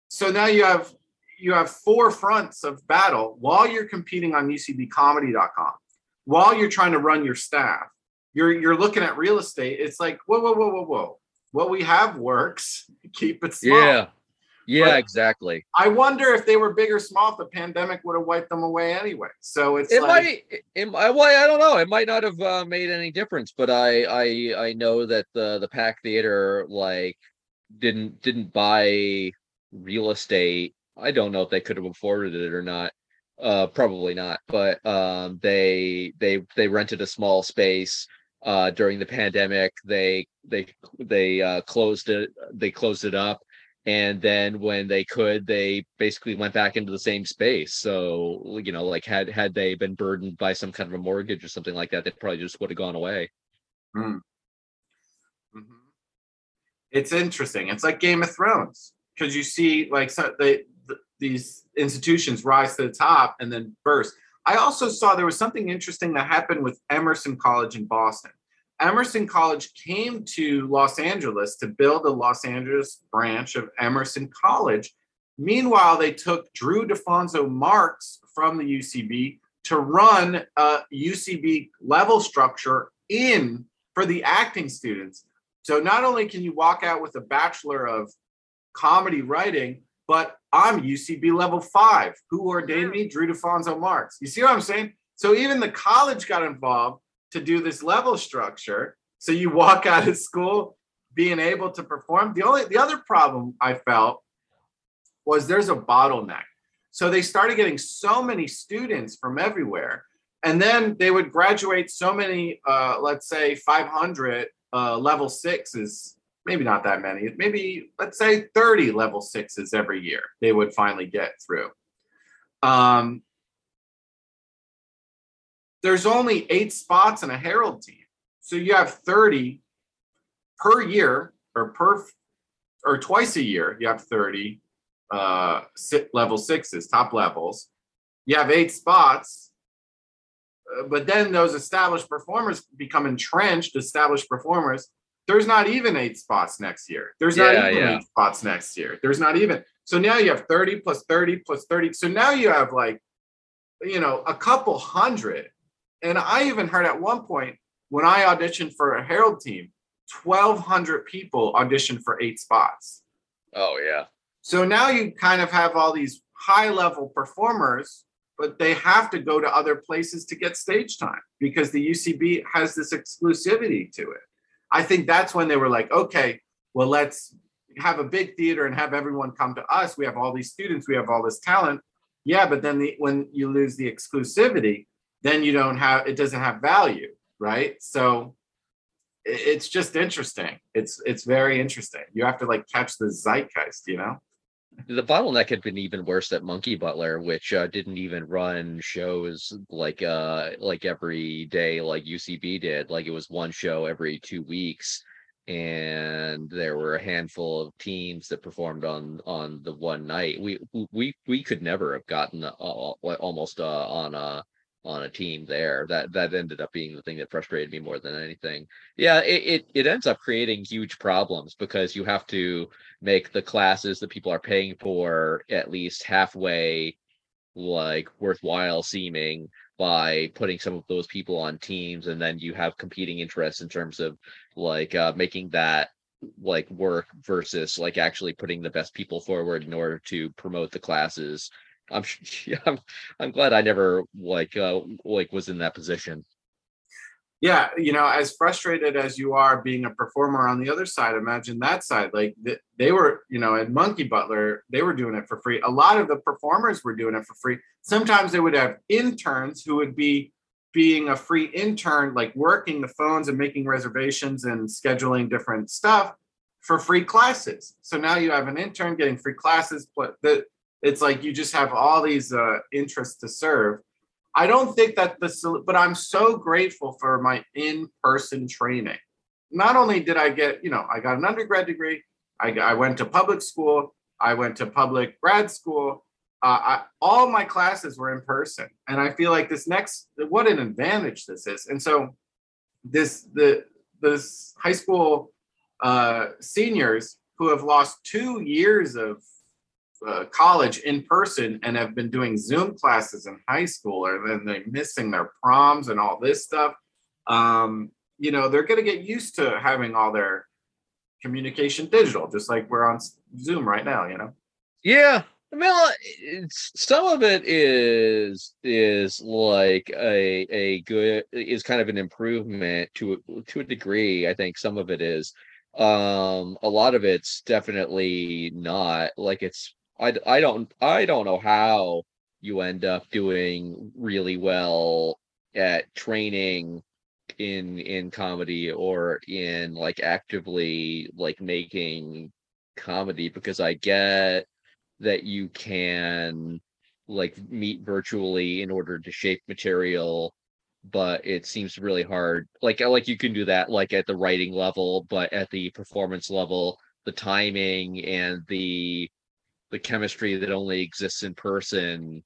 So now you have you have four fronts of battle while you're competing on UCBcomedy.com, while you're trying to run your staff. You're you're looking at real estate. It's like whoa, whoa, whoa, whoa, whoa. What we have works. Keep it small. yeah yeah But- exactly. I wonder if they were big or small, if the pandemic would have wiped them away anyway. So it's it like, might it, well i don't know. It might not have uh, made any difference but i i i know that the the pack theater like didn't didn't buy real estate. I don't know if they could have afforded it or not. Uh probably not but um they they they rented a small space uh during the pandemic. They they they uh closed it they closed it up and then when they could they basically went back into the same space so you know like had had they been burdened by some kind of a mortgage or something like that they probably just would have gone away Mhm. It's interesting. It's like Game of Thrones because you see like so they, th- these institutions rise to the top and then burst. I also saw there was something interesting that happened with Emerson College in Boston. Emerson College came to Los Angeles to build a Los Angeles branch of Emerson College. Meanwhile, they took Drew DeFonso Marks from the UCB to run a UCB level structure in for the acting students. So not only can you walk out with a bachelor of comedy writing, but I'm UCB level five. Who ordained me? Drew DeFonso Marks. You see what I'm saying? So even the college got involved to do this level structure. So you walk out of school being able to perform. The only the other problem I felt was there's a bottleneck. So they started getting so many students from everywhere, and then they would graduate so many, uh, let's say 500 uh, level sixes, maybe not that many, maybe let's say 30 level sixes every year they would finally get through. Um, there's only eight spots in a Herald team. So you have 30 per year or per or twice a year, you have 30 uh level sixes, top levels. You have eight spots. Uh, but then those established performers become entrenched, established performers. There's not even eight spots next year. There's not even yeah. eight spots next year. There's not even. So now you have 30 plus 30 plus 30. So now you have like, you know, a couple hundred. And I even heard at one point when I auditioned for a Herald team, 1,200 people auditioned for eight spots. oh yeah So now you kind of have all these high level performers, but they have to go to other places to get stage time because the UCB has this exclusivity to it. I think that's when they were like, okay, well, let's have a big theater and have everyone come to us. We have all these students, we have all this talent. Yeah, but then the, when you lose the exclusivity, then you don't have it doesn't have value, right? So it's just interesting. It's it's very interesting. You have to like catch the zeitgeist, you know. the bottleneck had been even worse at Monkey Butler, which uh, didn't even run shows like uh like every day like UCB did. Like it was one show every two weeks, and there were a handful of teams that performed on on the one night. We we we could never have gotten uh, almost uh, on a on a team there. That that ended up being the thing that frustrated me more than anything. Yeah, it, it, it ends up creating huge problems because you have to make the classes that people are paying for at least halfway like worthwhile seeming by putting some of those people on teams and then you have competing interests in terms of like uh, making that like work versus like actually putting the best people forward in order to promote the classes i'm i'm, I'm glad i never like uh like was in that position. Yeah you know as frustrated as you are being a performer on the other side imagine that side like th- they were you know at monkey butler they were doing it for free. A lot of the performers were doing it for free. Sometimes they would have interns who would be being a free intern like working the phones and making reservations and scheduling different stuff for free classes. So now you have an intern getting free classes but the, it's like you just have all these uh, interests to serve I don't think that the, but I'm so grateful for my in person training. Not only did I get, you know, I got an undergrad degree, I, I went to public school, I went to public grad school. Uh, I, all my classes were in person, and I feel like this next, what an advantage this is. And so, this the this high school uh, seniors who have lost two years of uh, college in person and have been doing Zoom classes in high school, or then they're missing their proms and all this stuff. Um, you know, they're going to get used to having all their communication digital, just like we're on Zoom right now. You know. Yeah, it's, some of it is is like a a good is kind of an improvement to to a degree. I think some of it is. Um, a lot of it's definitely not like it's I, I don't I don't know how you end up doing really well at training in in comedy or in like actively like making comedy because I get that you can like meet virtually in order to shape material but it seems really hard. Like like you can do that like at the writing level but at the performance level the timing and the the chemistry that only exists in person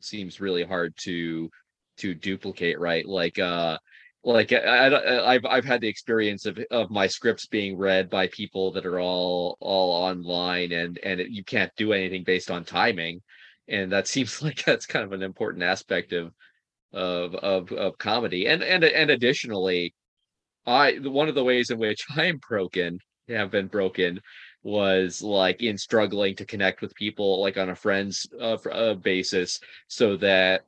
seems really hard to to duplicate right? Like uh like I, I have I've had the experience of of my scripts being read by people that are all all online and and it, you can't do anything based on timing. And that seems like that's kind of an important aspect of of of of comedy. And and and additionally I one of the ways in which I'm broken have been broken was like in struggling to connect with people like on a friends uh, uh, basis so that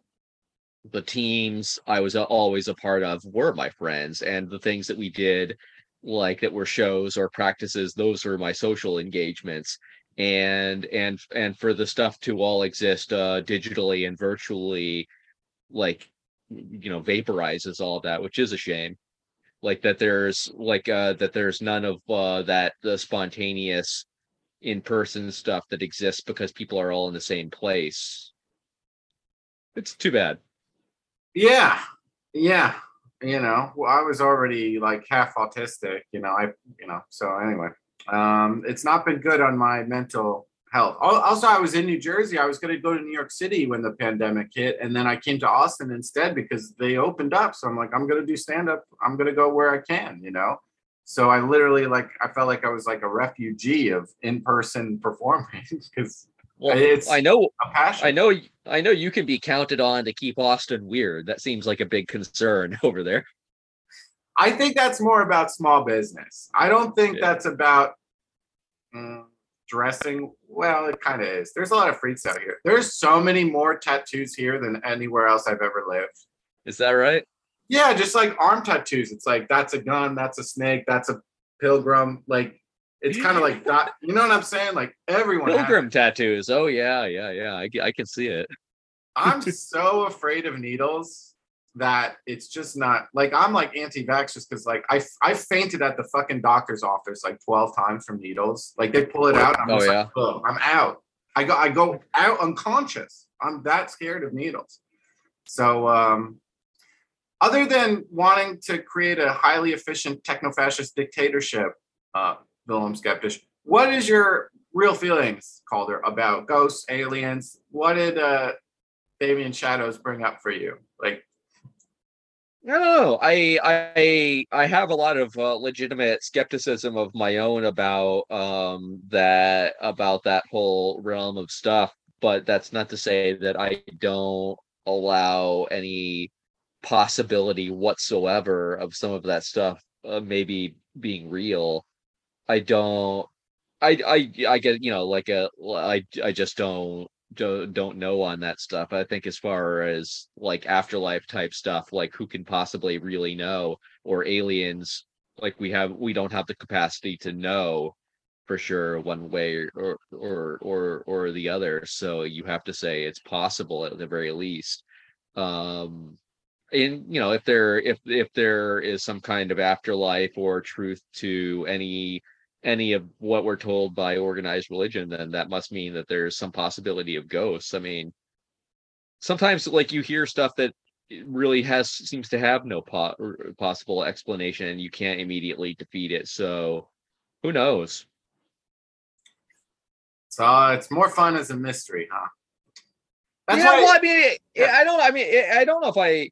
the teams I was always a part of were my friends and the things that we did like that were shows or practices those were my social engagements. And and and for the stuff to all exist uh digitally and virtually like you know vaporizes all that which is a shame like that there's like uh that there's none of uh that the spontaneous in-person stuff that exists because people are all in the same place. It's too bad. Yeah. Yeah. You know well i was already like half autistic you know i you know so anyway. Um it's not been good on my mental health. Also, I was in New Jersey. I was going to go to New York City when the pandemic hit, and then I came to Austin instead because they opened up. So I'm like, I'm going to do stand up. I'm going to go where I can, you know. So I literally like I felt like I was like a refugee of in person performing because well, it's I know I know I know you can be counted on to keep Austin weird. That seems like a big concern over there. I think that's more about small business. I don't think yeah. that's about. Mm, dressing well it kind of is. There's a lot of freaks out here. There's so many more tattoos here than anywhere else i've ever lived. Is that right? Yeah just like arm tattoos. It's like that's a gun that's a snake that's a pilgrim. Like it's kind of like that. You know what i'm saying? Like everyone pilgrim tattoos. Oh yeah yeah yeah. I, I can see it. I'm so afraid of needles that it's just not like I'm like anti-vax just because like I I fainted at the fucking doctor's office like 12 times from needles. Like they pull it out. I'm oh, yeah. Like, oh, I'm out. I go I go out unconscious. I'm that scared of needles. So um other than wanting to create a highly efficient techno-fascist dictatorship, uh, Wilhelm Skeptisch, what is your real feelings, Calder, about ghosts, aliens? What did uh Damien Shadows bring up for you? Like I. I I I have a lot of uh, legitimate skepticism of my own about um that about that whole realm of stuff, but that's not to say that I don't allow any possibility whatsoever of some of that stuff uh, maybe being real. I don't I I I get you know like a I I just don't don't don't know on that stuff. I think as far as like afterlife type stuff, like who can possibly really know or aliens, like we have we don't have the capacity to know for sure one way or or or or the other. So you have to say it's possible at the very least. Um and you know if there if if there is some kind of afterlife or truth to any any of what we're told by organized religion, then that must mean that there's some possibility of ghosts. I mean, sometimes like you hear stuff that really has seems to have no po- possible explanation and you can't immediately defeat it. So who knows? So uh, it's more fun as a mystery, huh? That's yeah, why, well, I mean, yeah. I don't. I mean, I don't know if I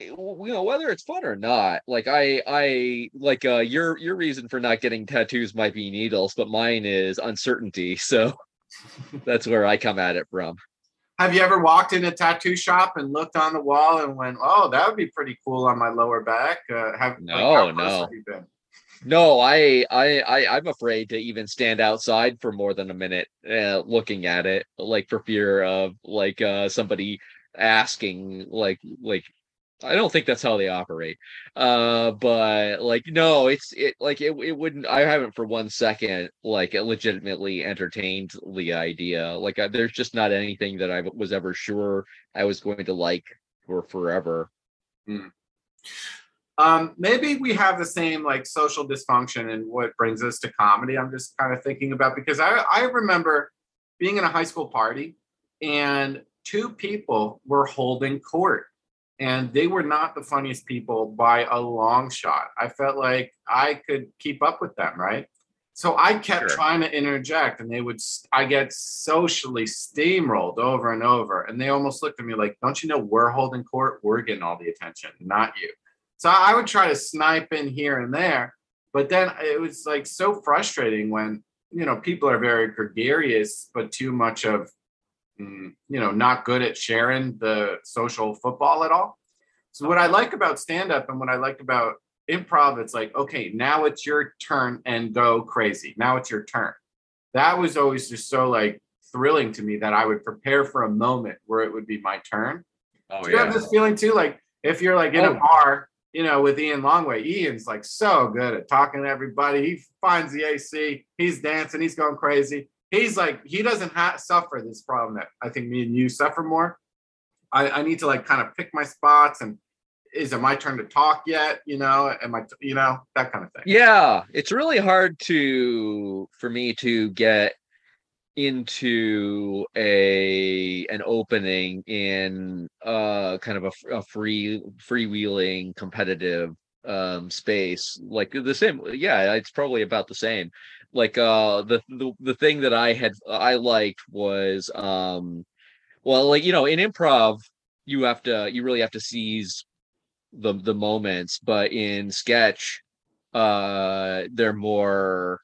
you know whether it's fun or not like i i like uh your your reason for not getting tattoos might be needles but mine is uncertainty so that's where i come at it from. Have you ever walked in a tattoo shop and looked on the wall and went oh that would be pretty cool on my lower back uh have no like, no. no I, I i i'm afraid to even stand outside for more than a minute uh, looking at it like for fear of like uh somebody asking like like I don't think that's how they operate. Uh, but like, no, it's it like it, it wouldn't. I haven't for one second like legitimately entertained the idea. Like, I, there's just not anything that I was ever sure I was going to like for forever. Hmm. Um, maybe we have the same like social dysfunction and what brings us to comedy. I'm just kind of thinking about because I I remember being in a high school party and two people were holding court and they were not the funniest people by a long shot. I felt like I could keep up with them, right? So I kept sure. trying to interject, and they would. I get socially steamrolled over and over, and they almost looked at me like, "Don't you know we're holding court? We're getting all the attention, not you." So I would try to snipe in here and there, but then it was like so frustrating when you know people are very gregarious, but too much of you know, not good at sharing the social football at all. So what I like about stand up and what I like about improv, it's like, okay, now it's your turn and go crazy. Now it's your turn. That was always just so like thrilling to me that I would prepare for a moment where it would be my turn. Oh, Do you yeah. have this feeling too? Like if you're like in oh. a bar, you know, with Ian Longway, Ian's like so good at talking to everybody. He finds the AC, he's dancing, he's going crazy he's like he doesn't have suffer this problem that I think me and you suffer more. I, I need to like kind of pick my spots and is it my turn to talk yet? You know, am I you know that kind of thing. Yeah, it's really hard to for me to get into a an opening in uh kind of a, a free freewheeling competitive um space like the same yeah it's probably about the same like uh the, the the thing that i had i liked was um well like you know in improv you have to you really have to seize the the moments but in sketch uh they're more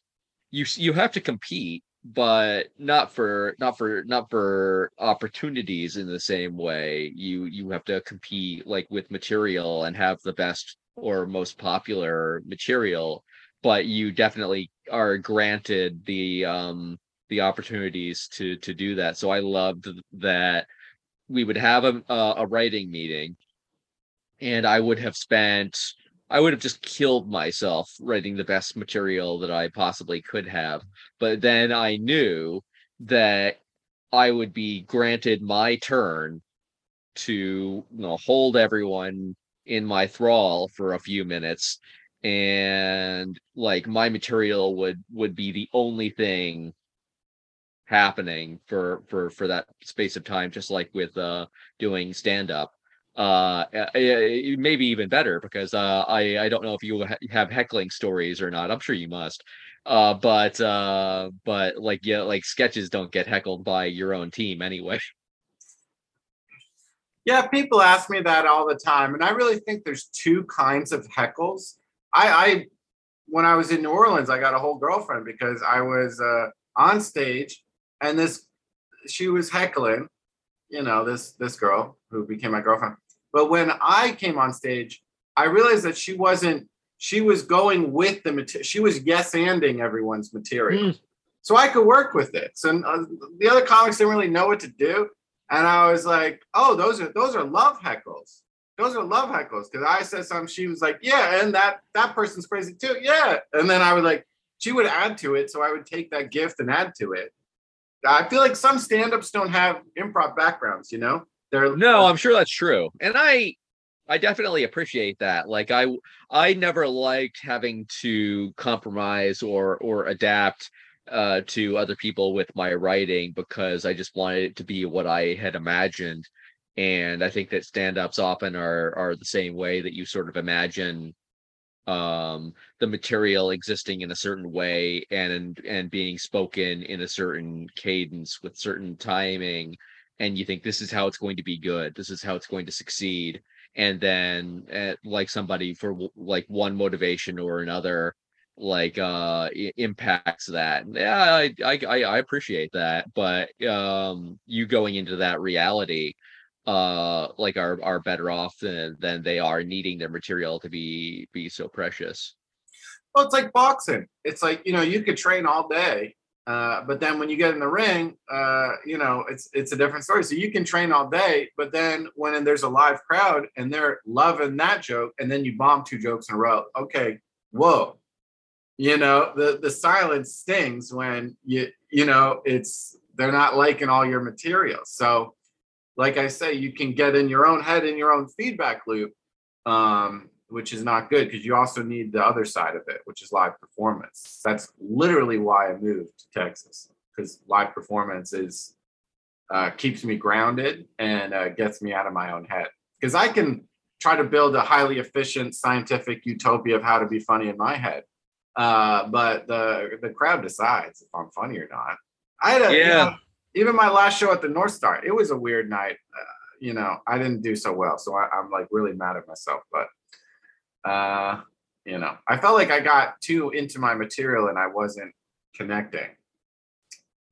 you you have to compete but not for not for not for opportunities in the same way. You you have to compete like with material and have the best or most popular material but you definitely are granted the um the opportunities to to do that. So i loved that we would have a a writing meeting and i would have spent i would have just killed myself writing the best material that i possibly could have. But then i knew that i would be granted my turn to you know hold everyone in my thrall for a few minutes and like my material would would be the only thing happening for for for that space of time just like with uh doing stand up uh maybe even better because uh i i don't know if you have heckling stories or not. I'm sure you must. Uh but uh but like yeah like sketches don't get heckled by your own team anyway. Yeah, people ask me that all the time, and I really think there's two kinds of heckles. I, I when I was in New Orleans, I got a whole girlfriend because I was uh, on stage, and this she was heckling, you know, this this girl who became my girlfriend. But when I came on stage, I realized that she wasn't. She was going with the material. She was yes anding everyone's material, so I could work with it. So uh, the other comics didn't really know what to do, and I was like, "Oh, those are those are love heckles. Those are love heckles." Because I said something, she was like, "Yeah," and that that person's crazy too. Yeah, and then I would like, she would add to it, so I would take that gift and add to it. I feel like some stand-ups don't have improv backgrounds. You know, they're No, I'm sure that's true. And I I definitely appreciate that. Like I I never liked having to compromise or or adapt uh to other people with my writing because I just wanted it to be what I had imagined. And I think that stand-ups often are are the same way that you sort of imagine um the material existing in a certain way and and being spoken in a certain cadence with certain timing and you think this is how it's going to be good. This is how it's going to succeed. And then uh, like somebody for like one motivation or another like uh impacts that. Yeah I i I appreciate that but um you going into that reality uh like are are better off than than they are needing their material to be be so precious Well, it's like boxing. It's like you know you could train all day, uh, but then when you get in the ring, uh, you know it's it's a different story. So you can train all day, but then when there's a live crowd and they're loving that joke, and then you bomb two jokes in a row, okay, whoa, you know the the silence stings when you you know it's they're not liking all your material. So, like I say, you can get in your own head in your own feedback loop. Um, which is not good because you also need the other side of it, which is live performance. That's literally why I moved to Texas because live performance is uh, keeps me grounded and uh, gets me out of my own head. Because I can try to build a highly efficient scientific utopia of how to be funny in my head, uh, but the the crowd decides if I'm funny or not. I had a, you Yeah. know, even my last show at the North Star, it was a weird night. Uh, you know, I didn't do so well, so I, I'm like really mad at myself. But uh, you know, I felt like I got too into my material and I wasn't connecting.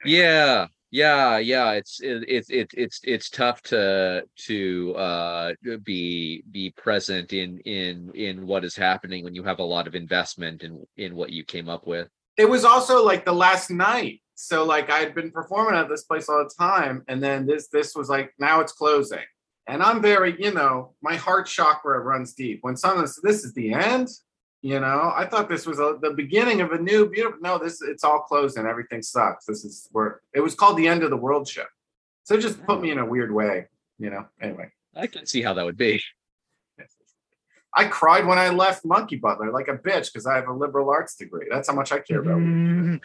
Yeah, yeah, yeah. It's it, it's it's it's it's tough to to uh be be present in in in what is happening when you have a lot of investment in in what you came up with. It was also like the last night. So like I had been performing at this place all the time, and then this this was like now it's closing. And I'm very, you know, my heart chakra runs deep. When someone says this is the end, you know, I thought this was a, the beginning of a new beautiful. No, this it's all closed and everything sucks. This is where it was called the end of the world show. So it just put me in a weird way, you know. Anyway, I can see how that would be. I cried when I left Monkey Butler like a bitch because I have a liberal arts degree. That's how much I care about.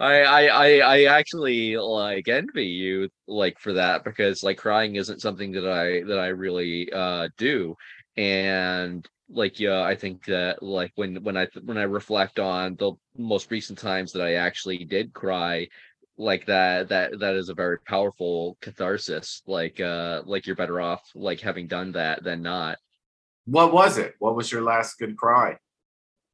I, I I I actually like envy you like for that because like crying isn't something that I that I really uh do and like yeah I think that like when when I when I reflect on the most recent times that I actually did cry like that that that is a very powerful catharsis like uh like you're better off like having done that than not What was it? What was your last good cry?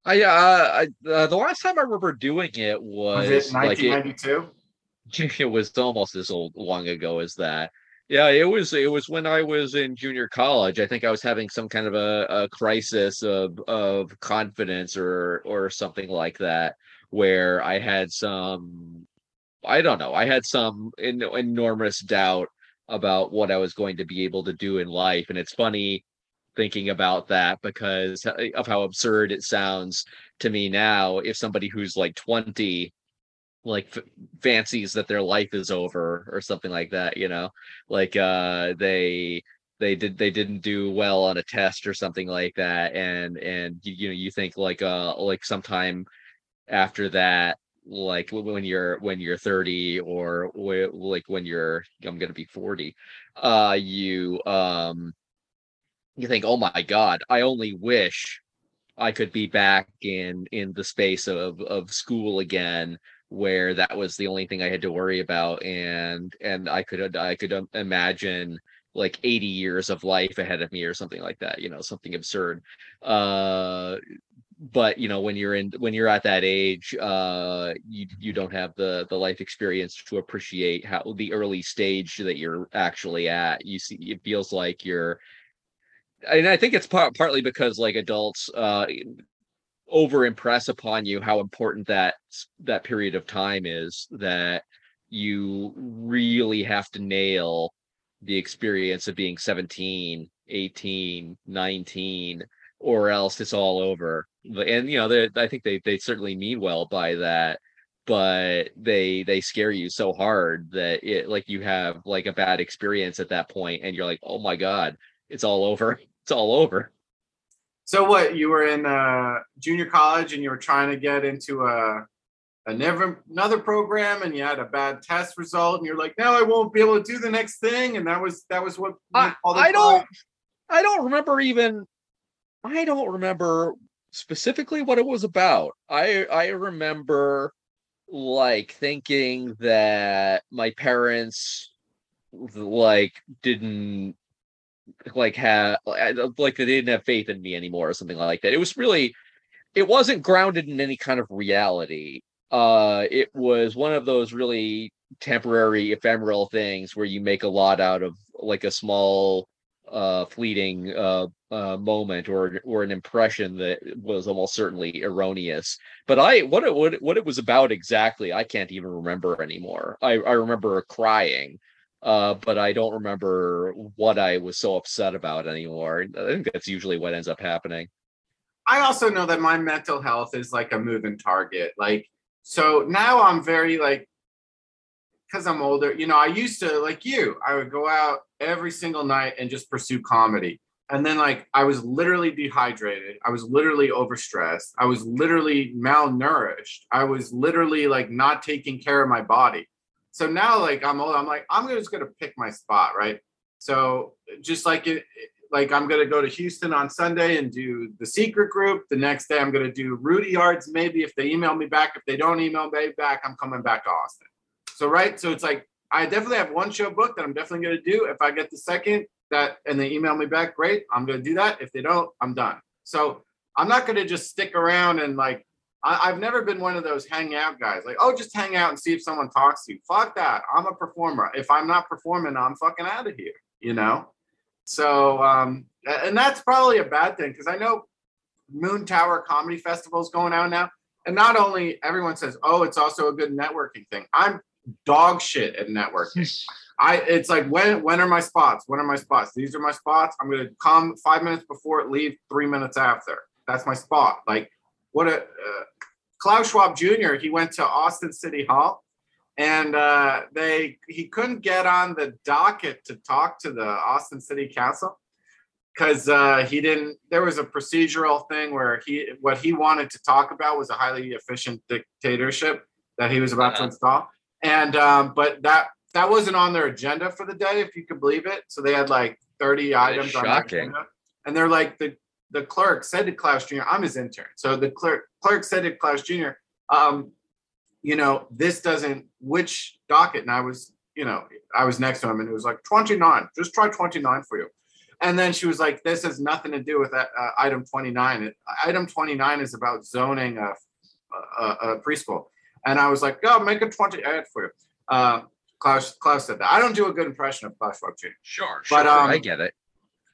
I uh, I uh, the last time I remember doing it was, Was it like it, 1992? it was almost as old long ago as that. Yeah, it was it was when I was in junior college. I think I was having some kind of a, a crisis of of confidence or or something like that, where I had some I don't know, I had some en- enormous doubt about what I was going to be able to do in life. And it's funny thinking about that because of how absurd it sounds to me now if somebody who's like 20 like f- fancies that their life is over or something like that you know? Like uh they they did they didn't do well on a test or something like that and and you, you know you think like uh like sometime after that like when you're when you're 30 or like when you're i'm gonna be 40 uh you um you think oh my god i only wish i could be back in in the space of of school again where that was the only thing i had to worry about and and i could i could imagine like 80 years of life ahead of me or something like that you know something absurd. Uh but you know when you're in when you're at that age uh you you don't have the the life experience to appreciate how the early stage that you're actually at. You see it feels like you're and i think it's part, partly because like adults uh over impress upon you how important that that period of time is that you really have to nail the experience of being 17 18 19 or else it's all over. And you know i think they they certainly mean well by that but they they scare you so hard that it like you have like a bad experience at that point and you're like oh my god it's all over it's all over So what? You were in uh, junior college and you were trying to get into a a never another program and you had a bad test result and you're like, no, I won't be able to do the next thing. And that was that was what I, all the I don't time? I don't remember even I don't remember specifically what it was about. I I remember like thinking that my parents like didn't like have like they didn't have faith in me anymore or something like that. It was really it wasn't grounded in any kind of reality. Uh it was one of those really temporary ephemeral things where you make a lot out of like a small uh fleeting uh uh moment or or an impression that was almost certainly erroneous but i what it what, what it was about exactly i can't even remember anymore i i remember crying uh but i don't remember what i was so upset about anymore i think that's usually what ends up happening I also know that my mental health is like a moving target. Like, so now I'm very like, because I'm older, you know, I used to, like you, I would go out every single night and just pursue comedy. And then, like, I was literally dehydrated. I was literally overstressed. I was literally malnourished. I was literally like not taking care of my body. So now, like, I'm old. I'm like, I'm just to pick my spot, right? So just like it, like I'm gonna go to Houston on Sunday and do the secret group. The next day I'm gonna do Rudyard's. Maybe if they email me back. If they don't email me back, I'm coming back to Austin. So right, so it's like I definitely have one show booked that I'm definitely gonna do. If I get the second that and they email me back, great. I'm gonna do that. If they don't, I'm done. So I'm not gonna just stick around and like I, I've never been one of those hang out guys. Like, oh, just hang out and see if someone talks to you. Fuck that. I'm a performer. If I'm not performing, I'm fucking out of here. You know. So, um, and that's probably a bad thing because I know Moontower Comedy Festival is going on now. And not only everyone says, oh, it's also a good networking thing. I'm dog shit at networking. I it's like when when are my spots? When are my spots? These are my spots. I'm gonna come five minutes before, it leave three minutes after. That's my spot. Like what a uh, Klaus Schwab Jr. He went to Austin City Hall, and uh, they he couldn't get on the docket to talk to the Austin City Council because uh, he didn't. There was a procedural thing where he what he wanted to talk about was a highly efficient dictatorship that he was about to install, and um, but that that wasn't on their agenda for the day, if you could believe it. So they had like thirty items on their shocking. agenda, and they're like the the clerk said to Klaus Jr. I'm his intern, so the clerk clerk said to Klaus Jr. Um, you know, this doesn't which docket, and I was, you know, I was next to him, and it was like 29. Just try 29 for you. And then she was like, "This has nothing to do with that uh, item 29. It, item 29 is about zoning a, a, a preschool." And I was like, "Go make a 20 ad for you." Uh, Klaus Klaus said that. I don't do a good impression of Klaus Jr. sure But, sure, um, i get it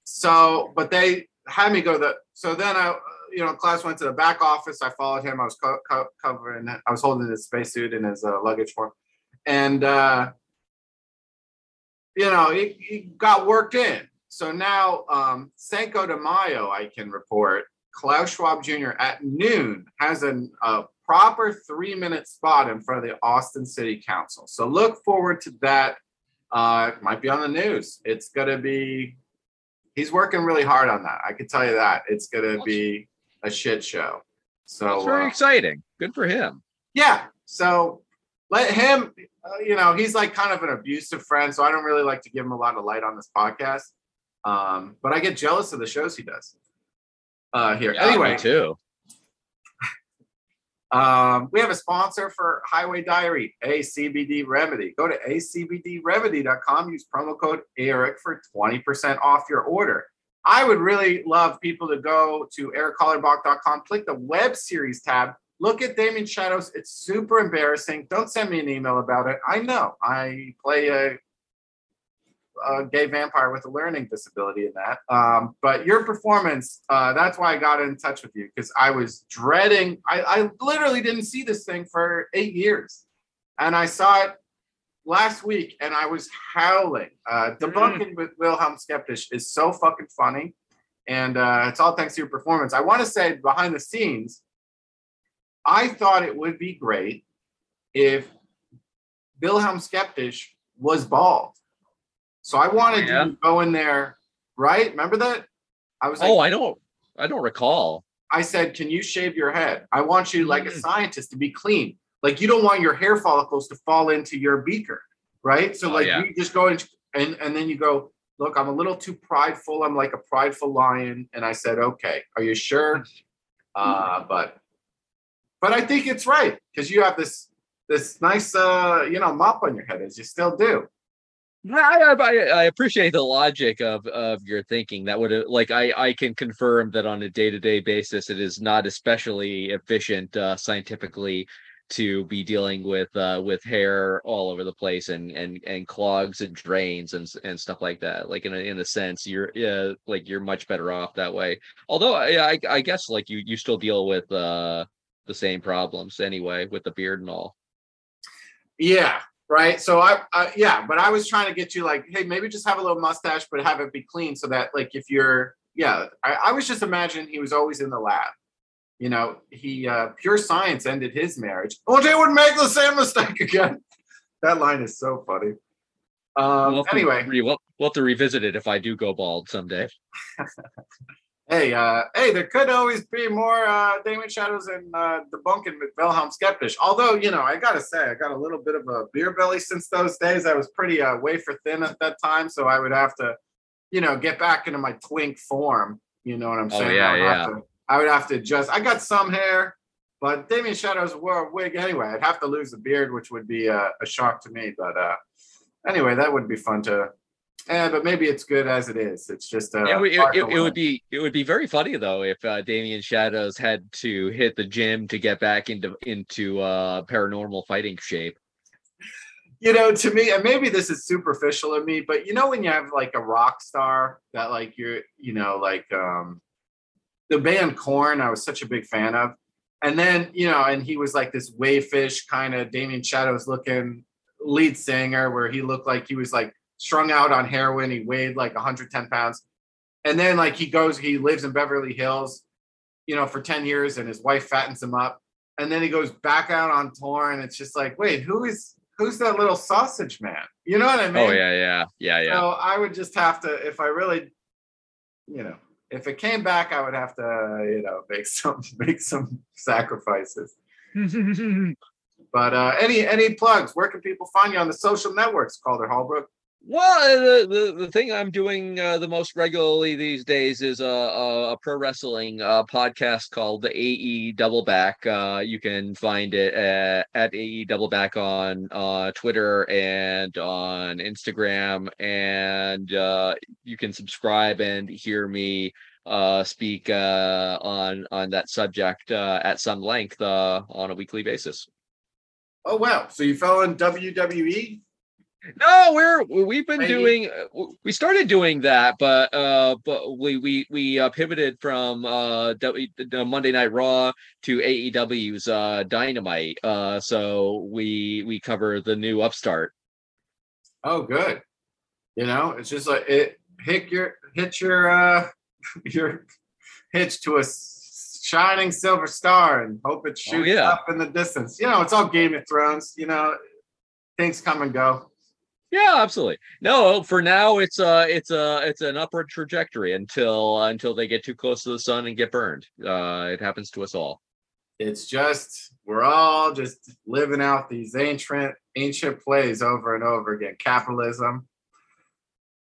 So, but they had me go the. So then I, you know, Klaus went to the back office. I followed him. I was co- co- covering. I was holding his spacesuit and his uh, luggage for him, and uh, you know, he, he got worked in. So now, um, Cinco de Mayo, I can report. Klaus Schwab Jr. at noon has an, a proper three minute spot in front of the Austin City Council. So look forward to that. Uh, might be on the news. It's going to be he's working really hard on that. I can tell you that it's going to be a shit show. That's So very uh, exciting good for him yeah, so let him. Uh, you know, he's like kind of an abusive friend, so I don't really like to give him a lot of light on this podcast. Um, but I get jealous of the shows he does. Uh, here Yeah, me anyway. too Um, we have a sponsor for Highway Diary, ACBD Remedy. Go to acbdremedy.com, use promo code ERIC for 20% off your order. I would really love people to go to erichollerbach.com, click the web series tab, look at Damien Shadows. It's super embarrassing. Don't send me an email about it. I know I play a, a gay vampire with a learning disability in that. Um, but your performance, uh, that's why I got in touch with you because I was dreading. I, I literally didn't see this thing for eight years. And I saw it last week and I was howling. Uh, debunking with Wilhelm Skeptisch is so fucking funny. And uh, it's all thanks to your performance. I want to say behind the scenes, I thought it would be great if Wilhelm Skeptisch was bald. So I wanted Yeah. to go in there, right? Remember that? I was like, Oh, I don't I don't recall. I said, can you shave your head? I want you, like a Mm. scientist, to be clean. Like you don't want your hair follicles to fall into your beaker, right? So Oh, like yeah. you just go and and and then you go, look, I'm a little too prideful. I'm like a prideful lion. And I said, okay, are you sure? Uh, but but I think it's right because you have this this nice uh you know mop on your head as you still do. I, I, I appreciate the logic of of your thinking. That would like I I can confirm that on a day to day basis, it is not especially efficient uh, scientifically to be dealing with uh, with hair all over the place and and and clogs and drains and and stuff like that. Like in a in a sense, you're yeah, like you're much better off that way. Although I I, I guess like you you still deal with uh the same problems anyway with the beard and all. Yeah, right. So I, I yeah, but I was trying to get you like, hey, maybe just have a little mustache, but have it be clean so that like if you're yeah, I, I was just imagining he was always in the lab. You know, he uh pure science ended his marriage. Oh, they would make the same mistake again. That line is so funny. Um We'll to anyway, re- we'll, we'll have to revisit it if I do go bald someday. hey, uh, hey, there could always be more uh Damien Shadows and uh debunking with Wilhelm Skeptisch. Although, you know, I gotta say, I got a little bit of a beer belly since those days. I was pretty uh wafer thin at that time, so I would have to, you know, get back into my twink form. You know what I'm saying? Oh, saying? yeah, I would have yeah. to- I would have to adjust. I got some hair, but Damien Shadows wore a wig anyway. I'd have to lose the beard, which would be uh, a shock to me. But uh anyway, that would be fun to. Eh, but maybe it's good as it is. It's just uh, it, would- it, it, it would be it would be very funny though if uh, Damien Shadows had to hit the gym to get back into into uh, paranormal fighting shape. you know, to me, and maybe this is superficial of me, but you know, when you have like a rock star that like you're, you know, like um the band Korn, I was such a big fan of. And then, you know, and he was like this wayfish kind of Damien Shadows looking lead singer where he looked like he was like strung out on heroin. He weighed like 110 pounds. And then like he goes, he lives in Beverly Hills, you know, for 10 years and his wife fattens him up. And then he goes back out on tour and it's just like, wait, who is who's that little sausage man? You know what I mean? Oh yeah, yeah, yeah, yeah. So I would just have to, if I really, you know, if it came back, I would have to, you know, make some make some sacrifices. But uh, any any plugs? Where can people find you on the social networks? Calder Holbrook. Well, the, the the thing I'm doing uh, the most regularly these days is a a, a pro wrestling uh, podcast called the AE Double Back. Uh, you can find it at, at AE Double Back on uh, Twitter and on Instagram, and uh, you can subscribe and hear me uh, speak uh, on on that subject uh, at some length uh, on a weekly basis. Oh wow! So you fell in WWE? No, we're we've been Maybe. doing uh, we started doing that, but uh but we we we uh, pivoted from uh w, the Monday Night Raw to AEW's uh Dynamite. Uh so we we cover the new upstart. Oh, good. You know, it's just like it hit your hit your uh your hitch to a shining silver star and hope it shoots yeah. up in the distance. You know, it's all Game of Thrones. You know, things come and go. Yeah, absolutely. No, for now it's uh it's a it's an upward trajectory until until they get too close to the sun and get burned. Uh it happens to us all. It's just we're all just living out these ancient ancient plays over and over again. Capitalism.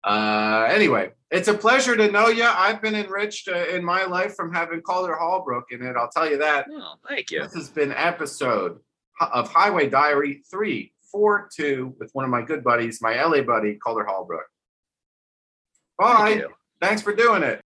Uh, anyway, it's a pleasure to know you. I've been enriched uh, in my life from having Calder Holbrook in it. I'll tell you that. Oh, thank you. This has been episode of Highway Diary 342 with one of my good buddies, my LA buddy, Calder Holbrook. Bye. Thank. Thanks for doing it.